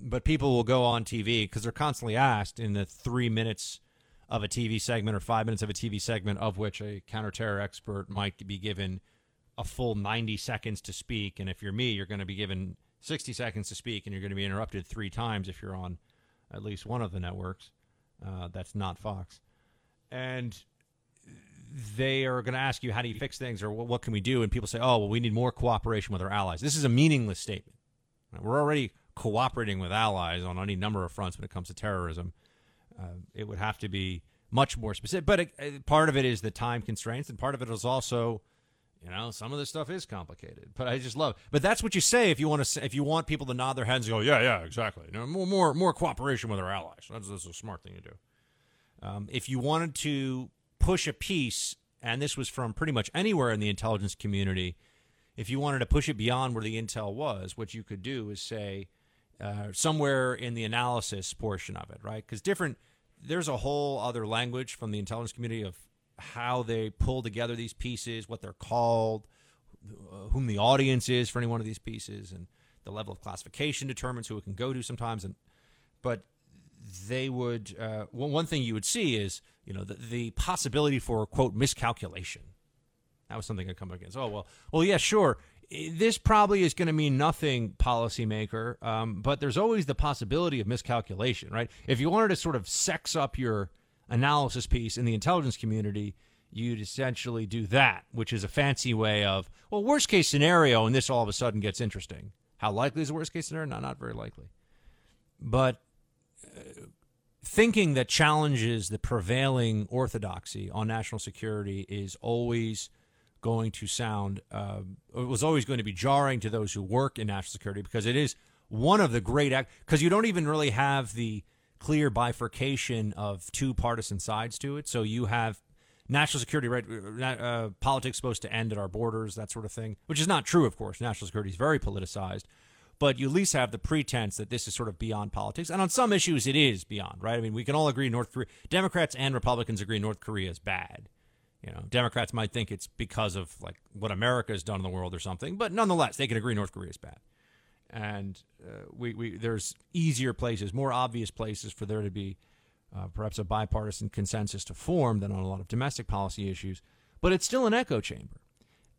but people will go on TV because they're constantly asked in the three minutes of a TV segment or five minutes of a TV segment of which a counterterror expert might be given a full 90 seconds to speak. And if you're me, you're going to be given 60 seconds to speak, and you're going to be interrupted three times if you're on at least one of the networks. Uh, that's not Fox. And they are going to ask you, how do you fix things or what, can we do? And people say, oh, well, we need more cooperation with our allies. This is a meaningless statement. We're already cooperating with allies on any number of fronts when it comes to terrorism. Uh, it would have to be much more specific. But it, part of it is the time constraints, and part of it is also, you know, some of this stuff is complicated. But I just love. But that's what you say if you want to. If you want people to nod their heads and go, yeah, yeah, exactly. You know, more, more, more cooperation with our allies. That's, that's a smart thing to do. Um, if you wanted to push a piece, and this was from pretty much anywhere in the intelligence community, if you wanted to push it beyond where the intel was, what you could do is say uh, somewhere in the analysis portion of it, right? Because different, there's a whole other language from the intelligence community of how they pull together these pieces, what they're called, uh, whom the audience is for any one of these pieces, and the level of classification determines who it can go to sometimes. And but they would uh, one thing you would see is you know the, the possibility for quote miscalculation. That was something I come against. Oh well, well yeah, sure. This probably is going to mean nothing, policymaker. Um, but there's always the possibility of miscalculation, right? If you wanted to sort of sex up your analysis piece in the intelligence community, you'd essentially do that, which is a fancy way of well, worst case scenario, and this all of a sudden gets interesting. How likely is the worst case scenario? No, not very likely. But thinking that challenges the prevailing orthodoxy on national security is always going to sound uh, it was always going to be jarring to those who work in national security because it is one of the great because you don't even really have the clear bifurcation of two partisan sides to it so you have national security right uh, politics supposed to end at our borders that sort of thing which is not true of course national security is very politicized but you at least have the pretense that this is sort of beyond politics. And on some issues, it is beyond, right? I mean, we can all agree North Korea, Democrats and Republicans agree North Korea is bad. You know, Democrats might think it's because of like what America has done in the world or something, but nonetheless, they can agree North Korea is bad. And uh, we, we there's easier places, more obvious places for there to be uh, perhaps a bipartisan consensus to form than on a lot of domestic policy issues. But it's still an echo chamber.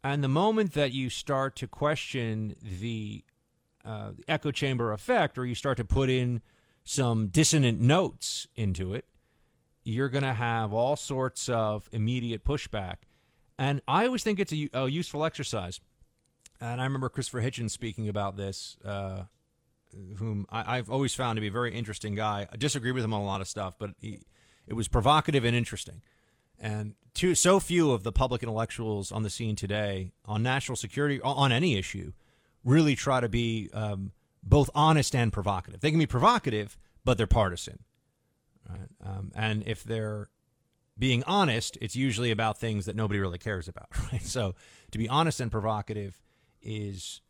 And the moment that you start to question the uh, echo chamber effect, or you start to put in some dissonant notes into it, you're going to have all sorts of immediate pushback. And I always think it's a, a useful exercise. And I remember Christopher Hitchens speaking about this, uh, whom I, have always found to be a very interesting guy. I disagree with him on a lot of stuff, but he, it was provocative and interesting. And too, so few of the public intellectuals on the scene today on national security, on any issue, really try to be um, both honest and provocative. They can be provocative, but they're partisan. Right? Um, and if they're being honest, it's usually about things that nobody really cares about. Right? So to be honest and provocative is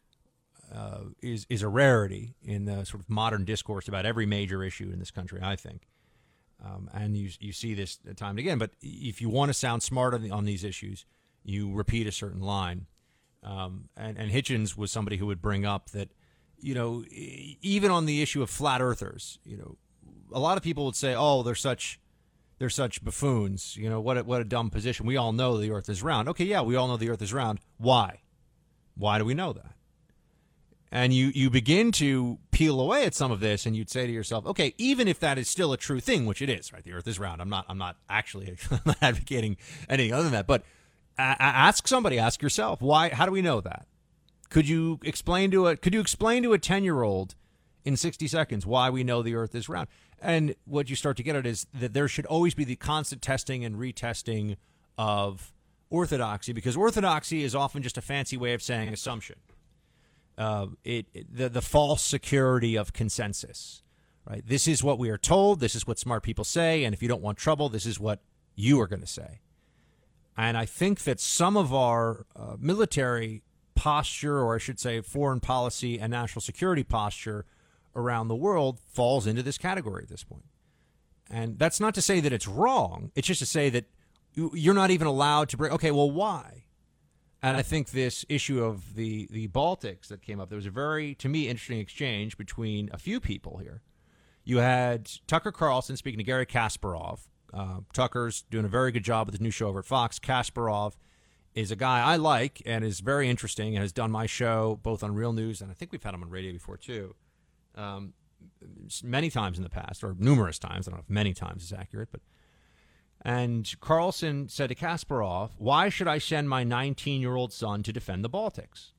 uh, is is a rarity in the sort of modern discourse about every major issue in this country. I think. Um, and you you see this time and again. But if you want to sound smart on, the, on these issues, you repeat a certain line, um, and, and Hitchens was somebody who would bring up that, you know, even on the issue of flat earthers, you know, a lot of people would say, "Oh, they're such, they're such buffoons." You know, what a, what a dumb position. We all know the Earth is round. Okay, yeah, we all know the Earth is round. Why? Why do we know that? And you you begin to peel away at some of this, and you'd say to yourself, "Okay, even if that is still a true thing, which it is, right? The Earth is round. I'm not I'm not actually advocating anything other than that, but." ask somebody, ask yourself, why? How do we know that? Could you explain to a Could you explain to a ten year old in sixty seconds why we know the Earth is round? And what you start to get at is that there should always be the constant testing and retesting of orthodoxy because orthodoxy is often just a fancy way of saying assumption. Uh, it, it the the false security of consensus, right? This is what we are told. This is what smart people say, and if you don't want trouble, this is what you are going to say. And I think that some of our uh, military posture, or I should say foreign policy and national security posture around the world, falls into this category at this point. And that's not to say that it's wrong. It's just to say that you're not even allowed to bring, okay, well, why? And I think this issue of the, the Baltics that came up, there was a very, to me, interesting exchange between a few people here. You had Tucker Carlson speaking to Garry Kasparov, uh, Tucker's doing a very good job with his new show over at Fox. Kasparov is a guy I like and is very interesting and has done my show both on Real News and I think we've had him on radio before too, um, many times in the past or numerous times. I don't know if many times is accurate, but and Carlson said to Kasparov, "Why should I send my 19-year-old son to defend the Baltics?"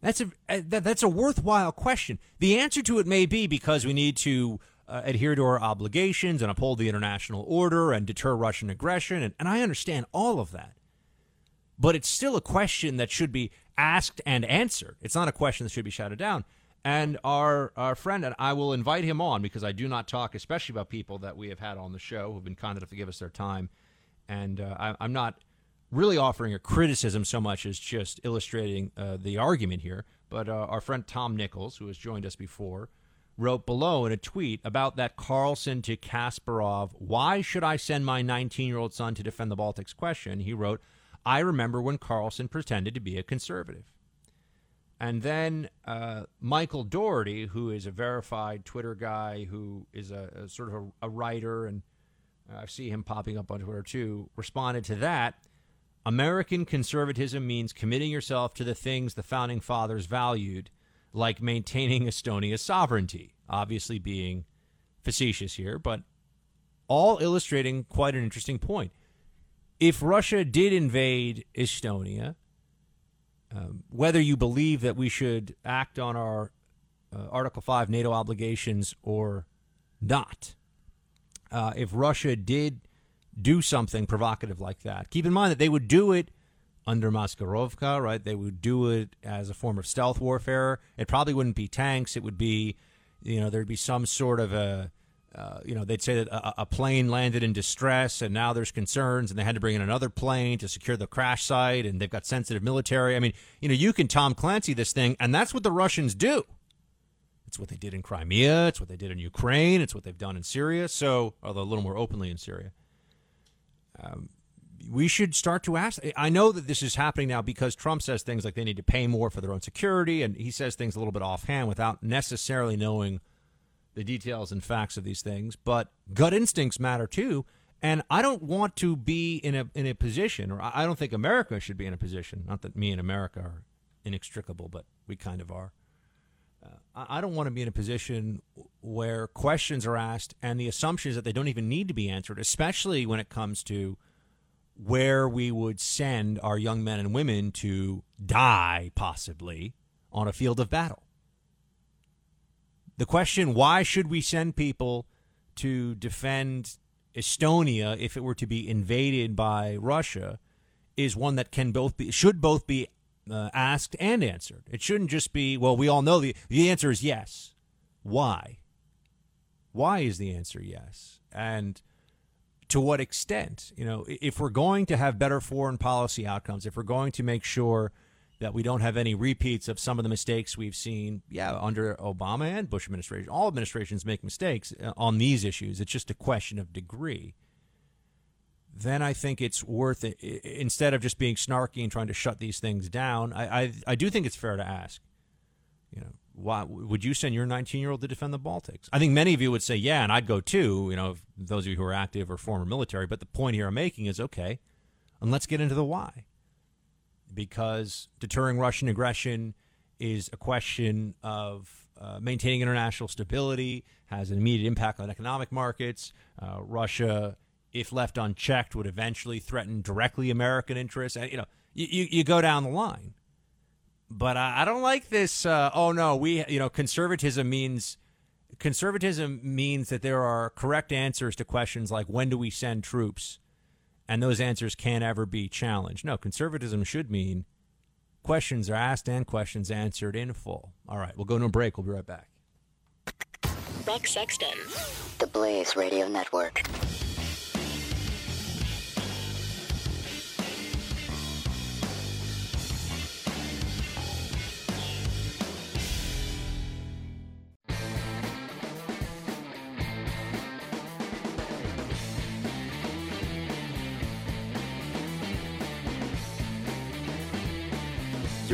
That's a that, that's a worthwhile question. The answer to it may be because we need to uh, adhere to our obligations and uphold the international order and deter Russian aggression, and, and I understand all of that. But it's still a question that should be asked and answered. It's not a question that should be shouted down. And our our friend, and I will invite him on because I do not talk, especially about people that we have had on the show who've been kind enough to give us their time. And uh, I, I'm not really offering a criticism so much as just illustrating uh, the argument here. But uh, our friend Tom Nichols, who has joined us before, wrote below in a tweet about that Carlson to Kasparov, why should I send my 19 year old son to defend the Baltics question? He wrote, I remember when Carlson pretended to be a conservative. And then uh, Michael Dougherty, who is a verified Twitter guy, who is a, a sort of a, a writer, and I see him popping up on Twitter too, responded to that. American conservatism means committing yourself to the things the founding fathers valued, like maintaining Estonia's sovereignty. Obviously, being facetious here, but all illustrating quite an interesting point. If Russia did invade Estonia, um, whether you believe that we should act on our uh, Article 5 NATO obligations or not, uh, if Russia did do something provocative like that, keep in mind that they would do it under Maskirovka, right? They would do it as a form of stealth warfare. It probably wouldn't be tanks. It would be, you know, there'd be some sort of a uh, you know, they'd say that a, a, plane landed in distress and now there's concerns and they had to bring in another plane to secure the crash site and they've got sensitive military. I mean, you know, you can Tom Clancy this thing, and that's what the Russians do. It's what they did in Crimea. It's what they did in Ukraine. It's what they've done in Syria. So, although a little more openly in Syria. Um, we should start to ask. I know that this is happening now because Trump says things like they need to pay more for their own security, and he says things a little bit offhand without necessarily knowing the details and facts of these things, but gut instincts matter too. And I don't want to be in a in a position, or I don't think America should be in a position. Not that me and America are inextricable, but we kind of are. Uh, I don't want to be in a position where questions are asked and the assumption is that they don't even need to be answered, especially when it comes to where we would send our young men and women to die, possibly on a field of battle. The question, why should we send people to defend Estonia if it were to be invaded by Russia, is one that can both be should both be uh, asked and answered. It shouldn't just be, well, we all know the the answer is yes. Why? Why is the answer yes? And to what extent? You know, if we're going to have better foreign policy outcomes, if we're going to make sure that we don't have any repeats of some of the mistakes we've seen, yeah, under Obama and Bush administration. All administrations make mistakes uh, on these issues. It's just a question of degree. Then I think it's worth it instead of just being snarky and trying to shut these things down. I I, I do think it's fair to ask, you know, why would you send your 19 year old to defend the Baltics? I think many of you would say, yeah, and I'd go too. You know, those of you who are active or former military. But the point here I'm making is okay, and let's get into the why because deterring Russian aggression is a question of uh, maintaining international stability, has an immediate impact on economic markets. Uh, Russia, if left unchecked, would eventually threaten directly American interests. And, you know, you, you go down the line. But I, I don't like this. Uh, oh no, we you know conservatism means conservatism means that there are correct answers to questions like when do we send troops and those answers can't ever be challenged. No, conservatism should mean questions are asked and questions answered in full. All right, we'll go to a break. We'll be right back. Buck Sexton, the Blaze Radio Network.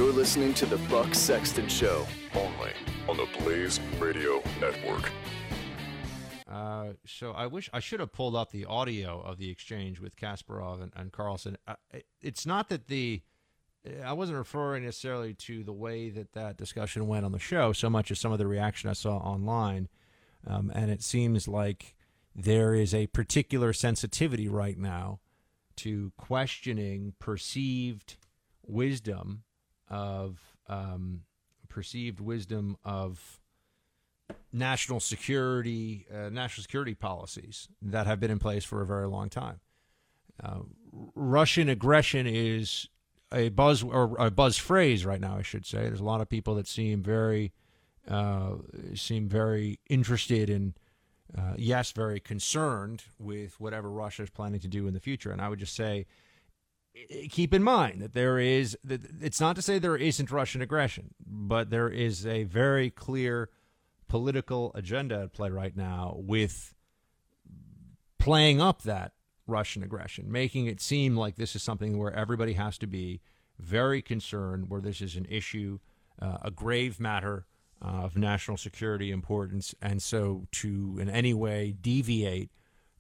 You're listening to the Buck Sexton Show. Only on the Blaze Radio Network. Uh, so I wish I should have pulled up the audio of the exchange with Kasparov and, and Carlson. Uh, it's not that the I wasn't referring necessarily to the way that that discussion went on the show so much as some of the reaction I saw online, um, and it seems like there is a particular sensitivity right now to questioning perceived wisdom of um, perceived wisdom of national security uh, national security policies that have been in place for a very long time. Uh, Russian aggression is a buzz or a buzz phrase right now, I should say. There's a lot of people that seem very uh, seem very interested in, uh, yes, very concerned with whatever Russia is planning to do in the future. And I would just say, keep in mind that there is. that It's not to say there isn't Russian aggression, but there is a very clear political agenda at play right now with playing up that Russian aggression, making it seem like this is something where everybody has to be very concerned, where this is an issue, uh, a grave matter uh, of national security importance. And so to in any way deviate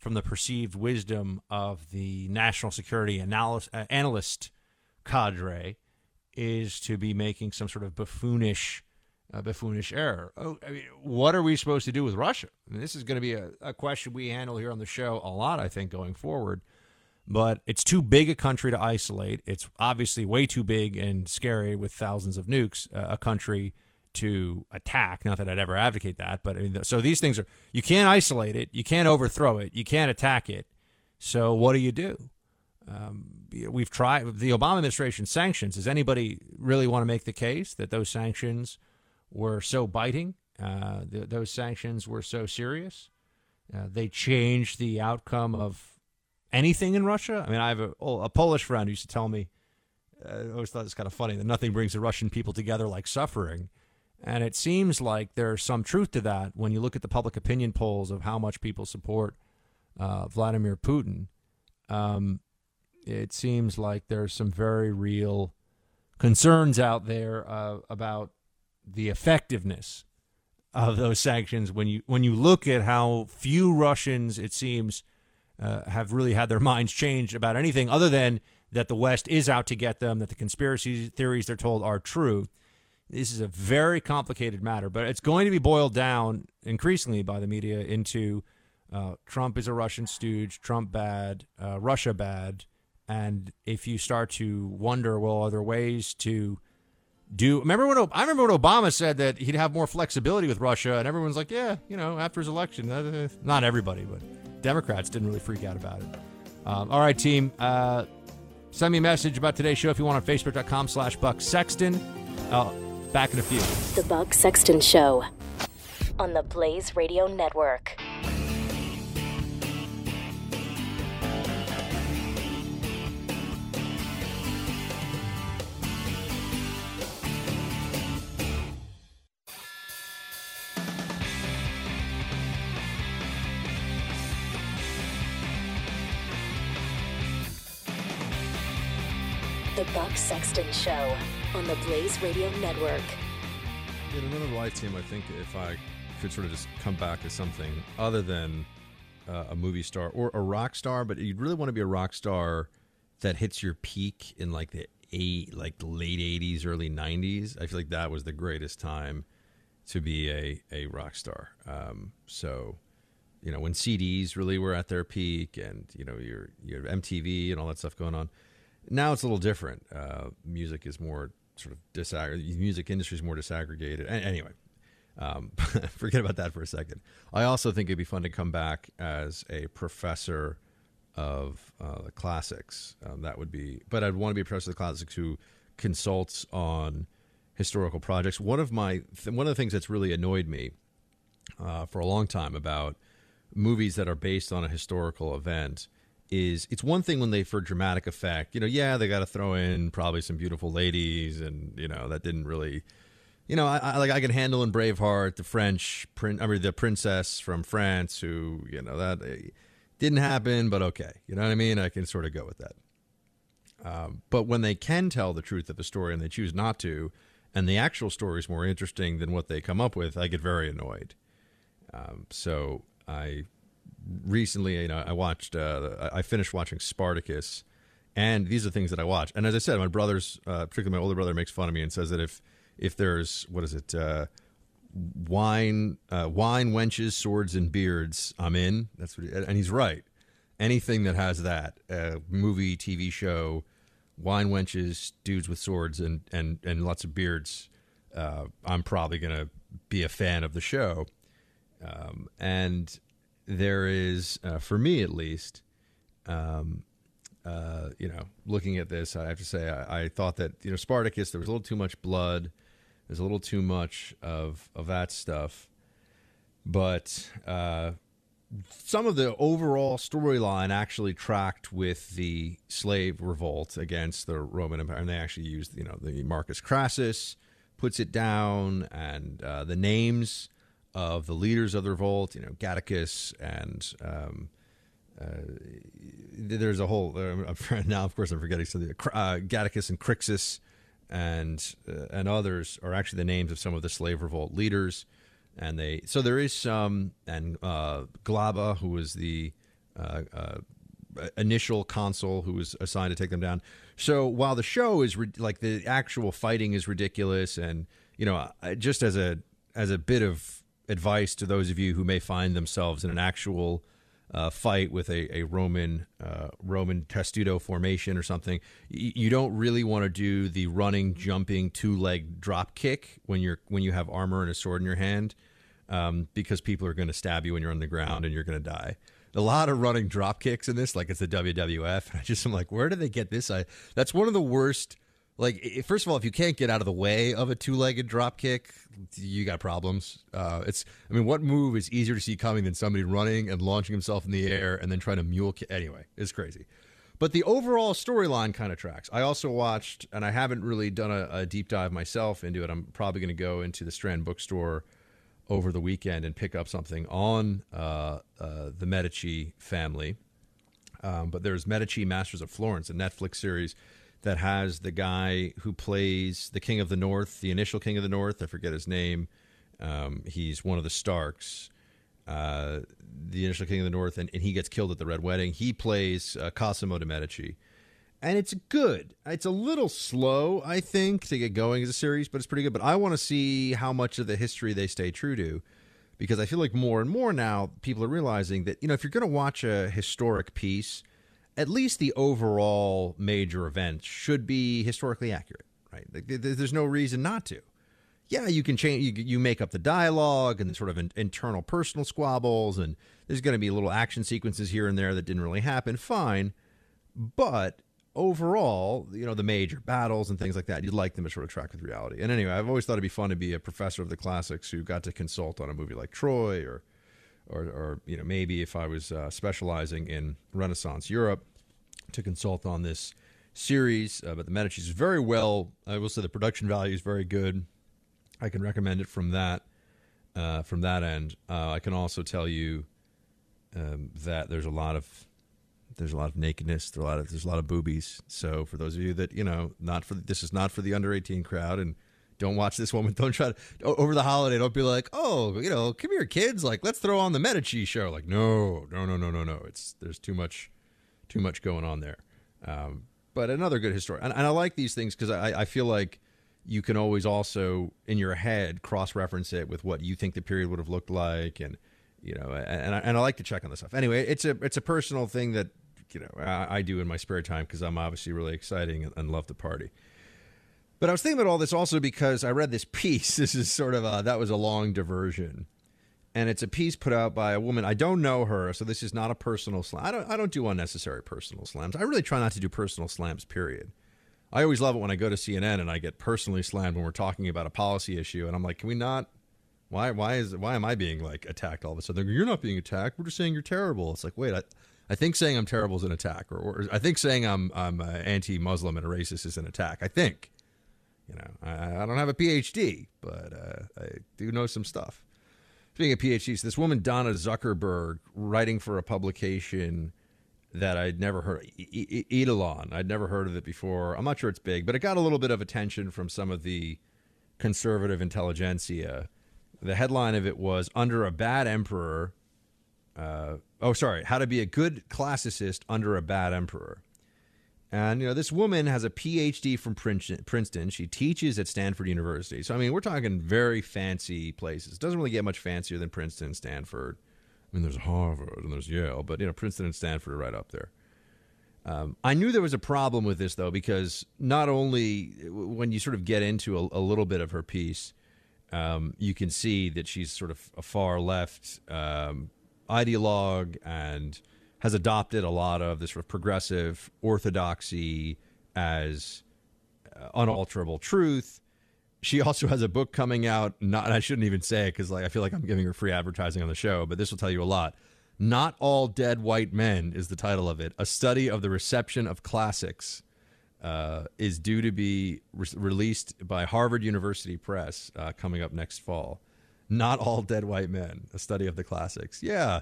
from the perceived wisdom of the national security analyst, uh, analyst cadre is to be making some sort of buffoonish a buffoonish error. Oh, I mean, what are we supposed to do with Russia? I mean, this is going to be a, a question we handle here on the show a lot, I think, going forward. But it's too big a country to isolate. It's obviously way too big and scary with thousands of nukes, uh, a country to attack. Not that I'd ever advocate that, but I mean, so these things are, you can't isolate it, you can't overthrow it, you can't attack it. So what do you do? Um, we've tried the Obama administration sanctions. Does anybody really want to make the case that those sanctions were so biting. Uh, th- those sanctions were so serious. Uh, they changed the outcome of anything in Russia. I mean, I have a, oh, a Polish friend who used to tell me, uh, I always thought it's kind of funny that nothing brings the Russian people together like suffering. And it seems like there's some truth to that when you look at the public opinion polls of how much people support uh, Vladimir Putin. Um, it seems like there's some very real concerns out there uh, about the effectiveness of those sanctions when you when you look at how few Russians it seems uh, have really had their minds changed about anything other than that the West is out to get them, that the conspiracy theories they're told are true. This is a very complicated matter, but it's going to be boiled down increasingly by the media into uh, Trump is a Russian stooge, Trump bad, uh, Russia bad, and if you start to wonder, well, are there ways to do remember when I remember when Obama said that he'd have more flexibility with Russia, and everyone's like, yeah, you know, after his election, uh, not everybody, but Democrats didn't really freak out about it. Um, all right, team, uh, send me a message about today's show if you want on Facebook.com/slash Buck Sexton. Back in a few. The Buck Sexton Show on the Blaze Radio Network. The Buck Sexton Show on the Blaze Radio Network. In another lifetime, I think if I could sort of just come back to something other than uh, a movie star or a rock star, but you'd really want to be a rock star that hits your peak in like the eight, like late '80s, early '90s. I feel like that was the greatest time to be a a rock star. Um, so, you know, when CDs really were at their peak, and you know, your your MTV and all that stuff going on now it's a little different. Uh, music is more sort of disaggregated. Music industry is more disaggregated. anyway, um, forget about that for a second. I also think it'd be fun to come back as a professor of uh, the classics. Um, that would be, but I'd want to be a professor of the classics who consults on historical projects. One of my th- one of the things that's really annoyed me uh, for a long time about movies that are based on a historical event is it's one thing when they for dramatic effect you know yeah they got to throw in probably some beautiful ladies and you know that didn't really you know I, I like I can handle in Braveheart the French prin I mean the princess from France who you know that eh, didn't happen but okay. You know what I mean? I can sort of go with that. Um, but when they can tell the truth of the story and they choose not to and the actual story is more interesting than what they come up with I get very annoyed. Um, so I recently, you know, I watched, uh, I finished watching Spartacus, and these are things that I watch. And as I said, my brothers, uh, particularly my older brother, makes fun of me and says that if if there's what is it, uh, wine, uh, wine, wenches, swords, and beards, I'm in. That's what, he, and he's right. Anything that has that, uh, movie, TV show, wine wenches, dudes with swords, and and and lots of beards, uh, I'm probably gonna be a fan of the show. Um, and there is, uh, for me at least, um, uh, you know, looking at this, I have to say, I, I, thought that you know Spartacus, there was a little too much blood, there's a little too much of of that stuff, but uh, some of the overall storyline actually tracked with the slave revolt against the Roman Empire, and they actually used you know the Marcus Crassus puts it down, and uh, the names of the leaders of the revolt, you know, Gannicus and um, uh, there's a whole uh, now. Of course, I'm forgetting something. Uh, Gannicus and Crixus and uh, and others are actually the names of some of the slave revolt leaders, and they so there is some and uh, Glaber, who was the uh, initial consul who was assigned to take them down. So while the show is like the actual fighting is ridiculous, and you know, just as a as a bit of advice to those of you who may find themselves in an actual uh, fight with a, a Roman uh, Roman testudo formation or something, you don't really want to do the running, jumping, two leg drop kick when you're when you have armor and a sword in your hand, um, because people are going to stab you when you're on the ground and you're going to die. A lot of running drop kicks in this, like it's the WWF. And I just am like, where do they get this? I that's one of the worst like first of all if you can't get out of the way of a two-legged drop kick you got problems. Uh, it's i mean what move is easier to see coming than somebody running and launching himself in the air and then trying to mule kick anyway it's crazy. But the overall storyline kind of tracks. I also watched and i haven't really done a, a deep dive myself into it. I'm probably going to go into the strand bookstore over the weekend and pick up something on uh, uh, the medici family. Um, but there's medici masters of florence a netflix series that has the guy who plays the King of the North, the initial King of the North. I forget his name. Um, he's one of the Starks, uh, the initial King of the North, and, and, he gets killed at the Red Wedding. He plays uh, Cosimo de' Medici. And it's good. It's a little slow, I think, to get going as a series, but it's pretty good. But I want to see how much of the history they stay true to because I feel like more and more now people are realizing that, you know, if you're going to watch a historic piece – at least the overall major events should be historically accurate, right? There's no reason not to. Yeah, you can change, you, you make up the dialogue and sort of in, internal personal squabbles, and there's going to be little action sequences here and there that didn't really happen. Fine. But overall, you know, the major battles and things like that, you'd like them to sort of track with reality. And anyway, I've always thought it'd be fun to be a professor of the classics who got to consult on a movie like Troy or or, or you know maybe if I was uh, specializing in Renaissance Europe to consult on this series. Uh, but the Medici is very well. I will say the production value is very good. I can recommend it from that uh, from that end. Uh, I can also tell you um, that there's a lot of there's a lot of nakedness. There's a lot of there's a lot of boobies. So for those of you that you know, not for this is not for the under 18 crowd and don't watch this woman. Don't try to over the holiday. Don't be like, oh, you know, come here, kids. Like, let's throw on the Medici show. Like, no, no, no, no, no, no. It's there's too much, too much going on there. Um, but another good history, and, and I like these things because I, I feel like you can always also in your head cross reference it with what you think the period would have looked like, and you know, and, I, and I like to check on this stuff. Anyway, it's a it's a personal thing that you know I, I do in my spare time because I'm obviously really exciting and, and love the party. But I was thinking about all this also because I read this piece. This is sort of a, that was a long diversion, and it's a piece put out by a woman. I don't know her, so this is not a personal slam. I don't I don't do unnecessary personal slams. I really try not to do personal slams. Period. I always love it when I go to CNN and I get personally slammed when we're talking about a policy issue, and I'm like, can we not? Why why is why am I being like attacked all of a sudden? You're not being attacked. We're just saying you're terrible. It's like wait, I, I think saying I'm terrible is an attack, or, or I think saying I'm I'm uh, anti-Muslim and a racist is an attack. I think. You know, I, I don't have a PhD, but uh, I do know some stuff. Speaking of PhDs, this woman Donna Zuckerberg writing for a publication that I'd never heard, Eidolon. I'd never heard of it before. I'm not sure it's big, but it got a little bit of attention from some of the conservative intelligentsia. The headline of it was "Under a Bad Emperor, uh, oh, sorry, how to be a good classicist under a bad emperor. And you know, this woman has a PhD from Princeton. She teaches at Stanford University. So I mean, we're talking very fancy places. It doesn't really get much fancier than Princeton, Stanford. I mean, there's Harvard and there's Yale, but you know, Princeton and Stanford are right up there. Um, I knew there was a problem with this though, because not only when you sort of get into a, a little bit of her piece, um, you can see that she's sort of a far left um, ideologue and has adopted a lot of this sort of progressive orthodoxy as uh, unalterable truth. She also has a book coming out. Not, I shouldn't even say it because like I feel like I'm giving her free advertising on the show, but this will tell you a lot. Not all dead white men is the title of it. A study of the reception of classics uh, is due to be re- released by Harvard University Press uh, coming up next fall. Not all dead white men. A study of the classics. Yeah,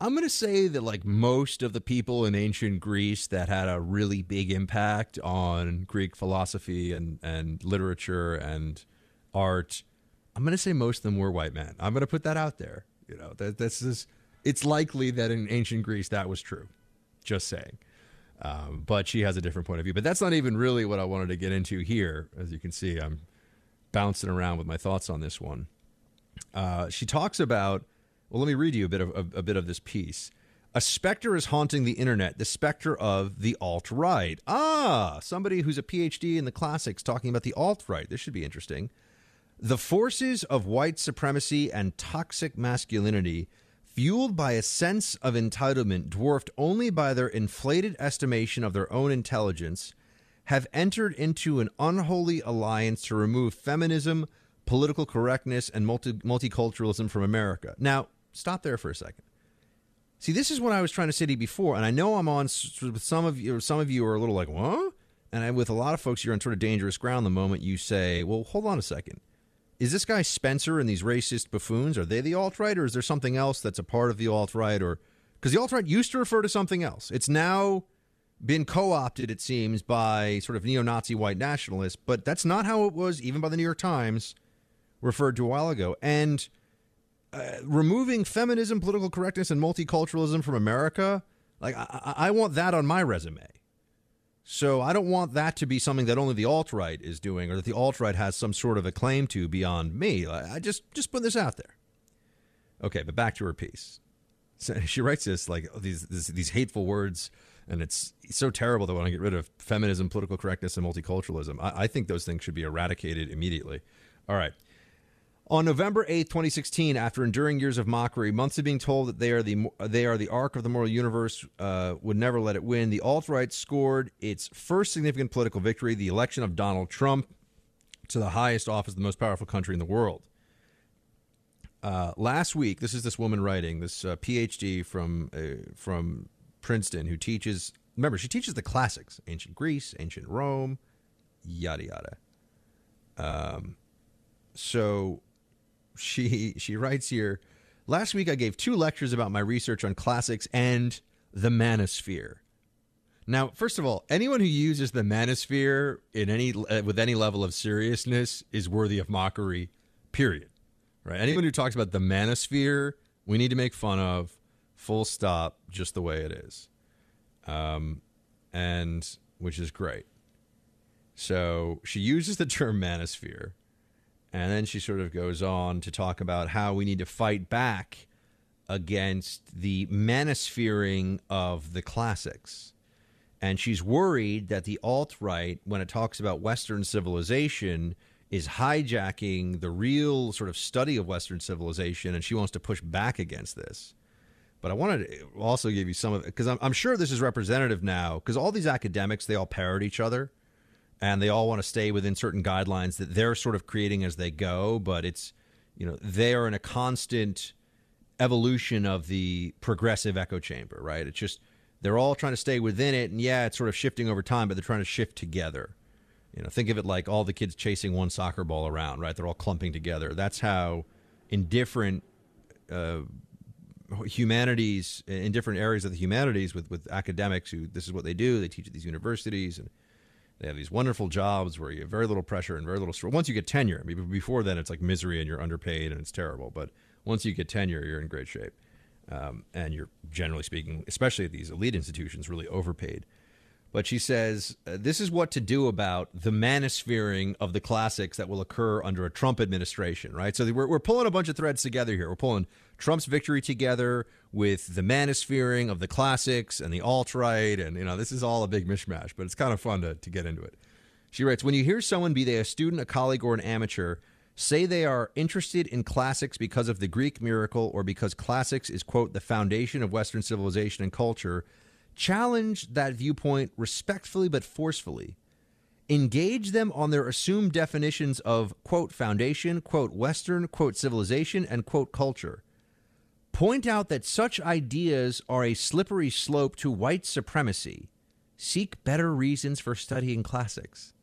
I'm going to say that like most of the people in ancient Greece that had a really big impact on Greek philosophy and and literature and art, I'm going to say most of them were white men. I'm going to put that out there. You know, that this is it's likely that in ancient Greece that was true. Just saying. Um, but she has a different point of view. But that's not even really what I wanted to get into here. As you can see, I'm bouncing around with my thoughts on this one. Uh, she talks about well, let me read you a bit of a, a bit of this piece. A specter is haunting the internet, the specter of the alt right. Ah, somebody who's a PhD in the classics talking about the alt right. This should be interesting. The forces of white supremacy and toxic masculinity, fueled by a sense of entitlement dwarfed only by their inflated estimation of their own intelligence, have entered into an unholy alliance to remove feminism, political correctness, and multi- multiculturalism from America. Now, stop there for a second. See, this is what I was trying to say to you before, and I know I'm on some of you. Some of you are a little like, "What?" And I, with a lot of folks, you're on sort of dangerous ground the moment you say, "Well, hold on a second. Is this guy Spencer and these racist buffoons? Are they the alt right, or is there something else that's a part of the alt right? Or because the alt right used to refer to something else, it's now been co-opted, it seems, by sort of neo-Nazi white nationalists. But that's not how it was, even by the New York Times, referred to a while ago. And uh, removing feminism, political correctness, and multiculturalism from America, like I, I want that on my resume. So I don't want that to be something that only the alt right is doing, or that the alt right has some sort of a claim to beyond me. I just just put this out there. Okay, but back to her piece. So she writes this like these this, these hateful words, and it's so terrible that when I get rid of feminism, political correctness, and multiculturalism. I, I think those things should be eradicated immediately. All right. On November 8, 2016, after enduring years of mockery, months of being told that they are the they are the arc of the moral universe, uh, would never let it win, the alt right scored its first significant political victory, the election of Donald Trump to the highest office of the most powerful country in the world. Uh, last week, this is this woman writing, this uh, PhD from uh, from Princeton, who teaches. Remember, she teaches the classics: ancient Greece, ancient Rome, yada yada. Um, so she she writes here. Last week I gave two lectures about my research on classics and the manosphere. Now, first of all, anyone who uses the manosphere in any uh, with any level of seriousness is worthy of mockery. Period. Right? Anyone who talks about the manosphere, we need to make fun of. Full stop. Just the way it is. Um, and which is great. So she uses the term manosphere and then she sort of goes on to talk about how we need to fight back against the manosphere of the classics. And she's worried that the alt right, when it talks about Western civilization, is hijacking the real sort of study of Western civilization, and she wants to push back against this. But I wanted to also give you some of it because I'm, I'm sure this is representative now because all these academics, they all parrot each other and they all want to stay within certain guidelines that they're sort of creating as they go. But it's, you know, they are in a constant evolution of the progressive echo chamber, right? It's just they're all trying to stay within it, and yeah, it's sort of shifting over time, but they're trying to shift together. You know, think of it like all the kids chasing one soccer ball around, right? They're all clumping together. That's how, in different uh, humanities, in different areas of the humanities, with with academics who this is what they do. They teach at these universities and they have these wonderful jobs where you have very little pressure and very little stress. Once you get tenure, before then it's like misery and you're underpaid and it's terrible. But once you get tenure, you're in great shape. um, and you're generally speaking, especially at these elite institutions, really overpaid. But she says uh, this is what to do about the manosphere of the classics that will occur under a Trump administration, right? So we're, we're pulling a bunch of threads together here. We're pulling Trump's victory together with the manosphere of the classics and the alt right. And, you know, this is all a big mishmash, but it's kind of fun to, to get into it. She writes When you hear someone, be they a student, a colleague, or an amateur, say they are interested in classics because of the Greek miracle or because classics is, quote, the foundation of Western civilization and culture, challenge that viewpoint respectfully but forcefully. Engage them on their assumed definitions of, quote, foundation, quote, Western, quote, civilization, and, quote, culture. Point out that such ideas are a slippery slope to white supremacy. Seek better reasons for studying classics.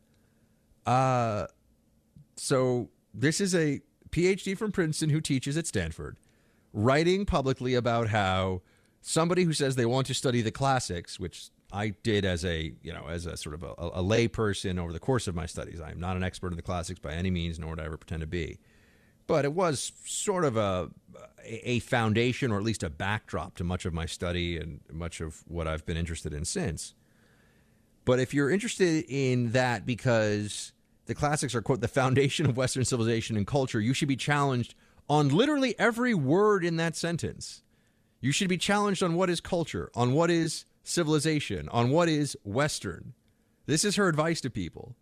Uh, so this is a PhD from Princeton who teaches at Stanford, writing publicly about how somebody who says they want to study the classics, which I did as a you know as a sort of a, a lay person over the course of my studies. I am not an expert in the classics by any means, nor would I ever pretend to be. But it was sort of a a foundation, or at least a backdrop to much of my study and much of what I've been interested in since. But if you're interested in that because the classics are quote the foundation of Western civilization and culture, you should be challenged on literally every word in that sentence. You should be challenged on what is culture, on what is civilization, on what is Western. This is her advice to people.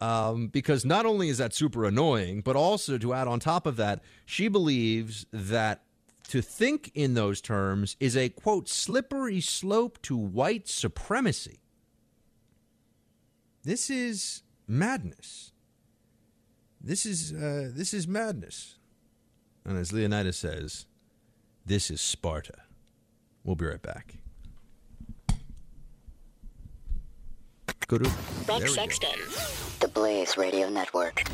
Um, because not only is that super annoying, but also to add on top of that, she believes that to think in those terms is a quote slippery slope to white supremacy. This is madness. This is uh, this is madness. And as Leonidas says, this is Sparta. We'll be right back. Go to Buck Sexton, the Blaze Radio Network.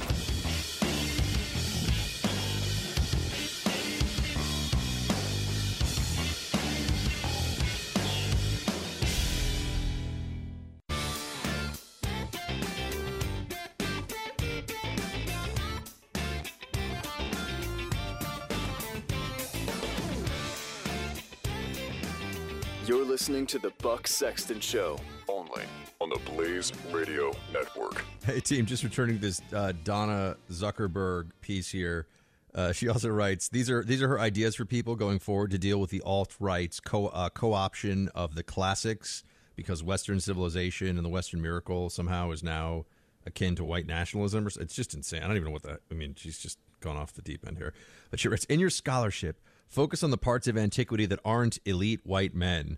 Listening to the Buck Sexton Show. Only on the Blaze Radio Network. Hey, team, just returning this uh, Donna Zuckerberg piece here. Uh, she also writes these are these are her ideas for people going forward to deal with the alt right's co uh, co-option of the classics because Western civilization and the Western miracle somehow is now akin to white nationalism. It's just insane. I don't even know what that. I mean, she's just gone off the deep end here. But she writes in your scholarship, focus on the parts of antiquity that aren't elite white men.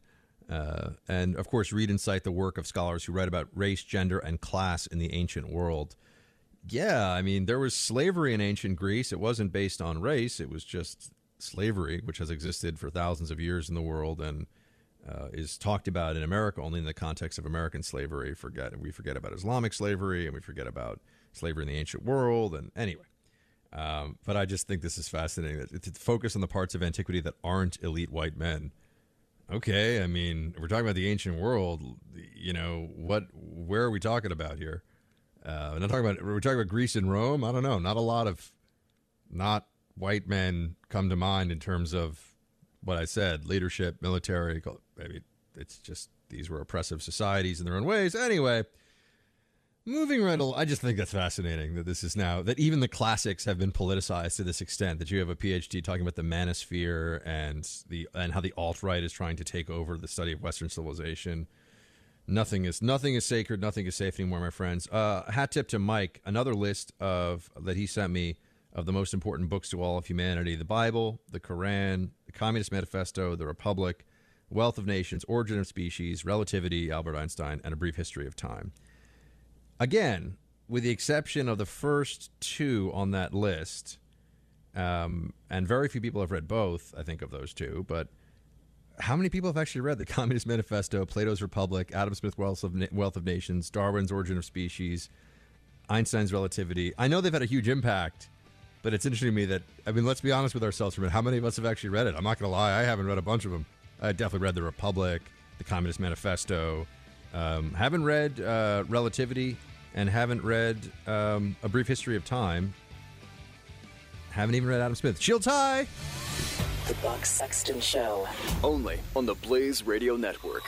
Uh, and of course, read and cite the work of scholars who write about race, gender, and class in the ancient world. Yeah, I mean, there was slavery in ancient Greece. It wasn't based on race, it was just slavery, which has existed for thousands of years in the world and uh, is talked about in America only in the context of American slavery. Forget we forget about Islamic slavery and we forget about slavery in the ancient world. And anyway, um, but I just think this is fascinating to focus on the parts of antiquity that aren't elite white men okay, I mean, we're talking about the ancient world. You know, what? Where are we talking about here? Uh, we're not talking about. We're talking about Greece and Rome. I don't know. Not a lot of, not white men come to mind in terms of what I said: leadership, military. Maybe it's just these were oppressive societies in their own ways. Anyway, Moving right along, I just think that's fascinating that this is now that even the classics have been politicized to this extent. That you have a PhD talking about the manosphere and the and how the alt right is trying to take over the study of Western civilization. Nothing is nothing is sacred. Nothing is safe anymore, my friends. Uh, hat tip to Mike. Another list of that he sent me of the most important books to all of humanity: the Bible, the Quran, the Communist Manifesto, the Republic, Wealth of Nations, Origin of Species, Relativity, Albert Einstein, and A Brief History of Time again, with the exception of the first two on that list, um, and very few people have read both, I think, of those two, but how many people have actually read the Communist Manifesto, Plato's Republic, Adam Smith Wealth of, Na- Wealth of Nations, Darwin's Origin of Species, Einstein's Relativity? I know they've had a huge impact, but it's interesting to me that, I mean, let's be honest with ourselves for a minute. How many of us have actually read it? I'm not going to lie, I haven't read a bunch of them. I definitely read The Republic, the Communist Manifesto, um, haven't read uh, Relativity and haven't read um, A Brief History of Time. Haven't even read Adam Smith. Shields high! The The Buck Sexton Show. Only on the Blaze Radio Network.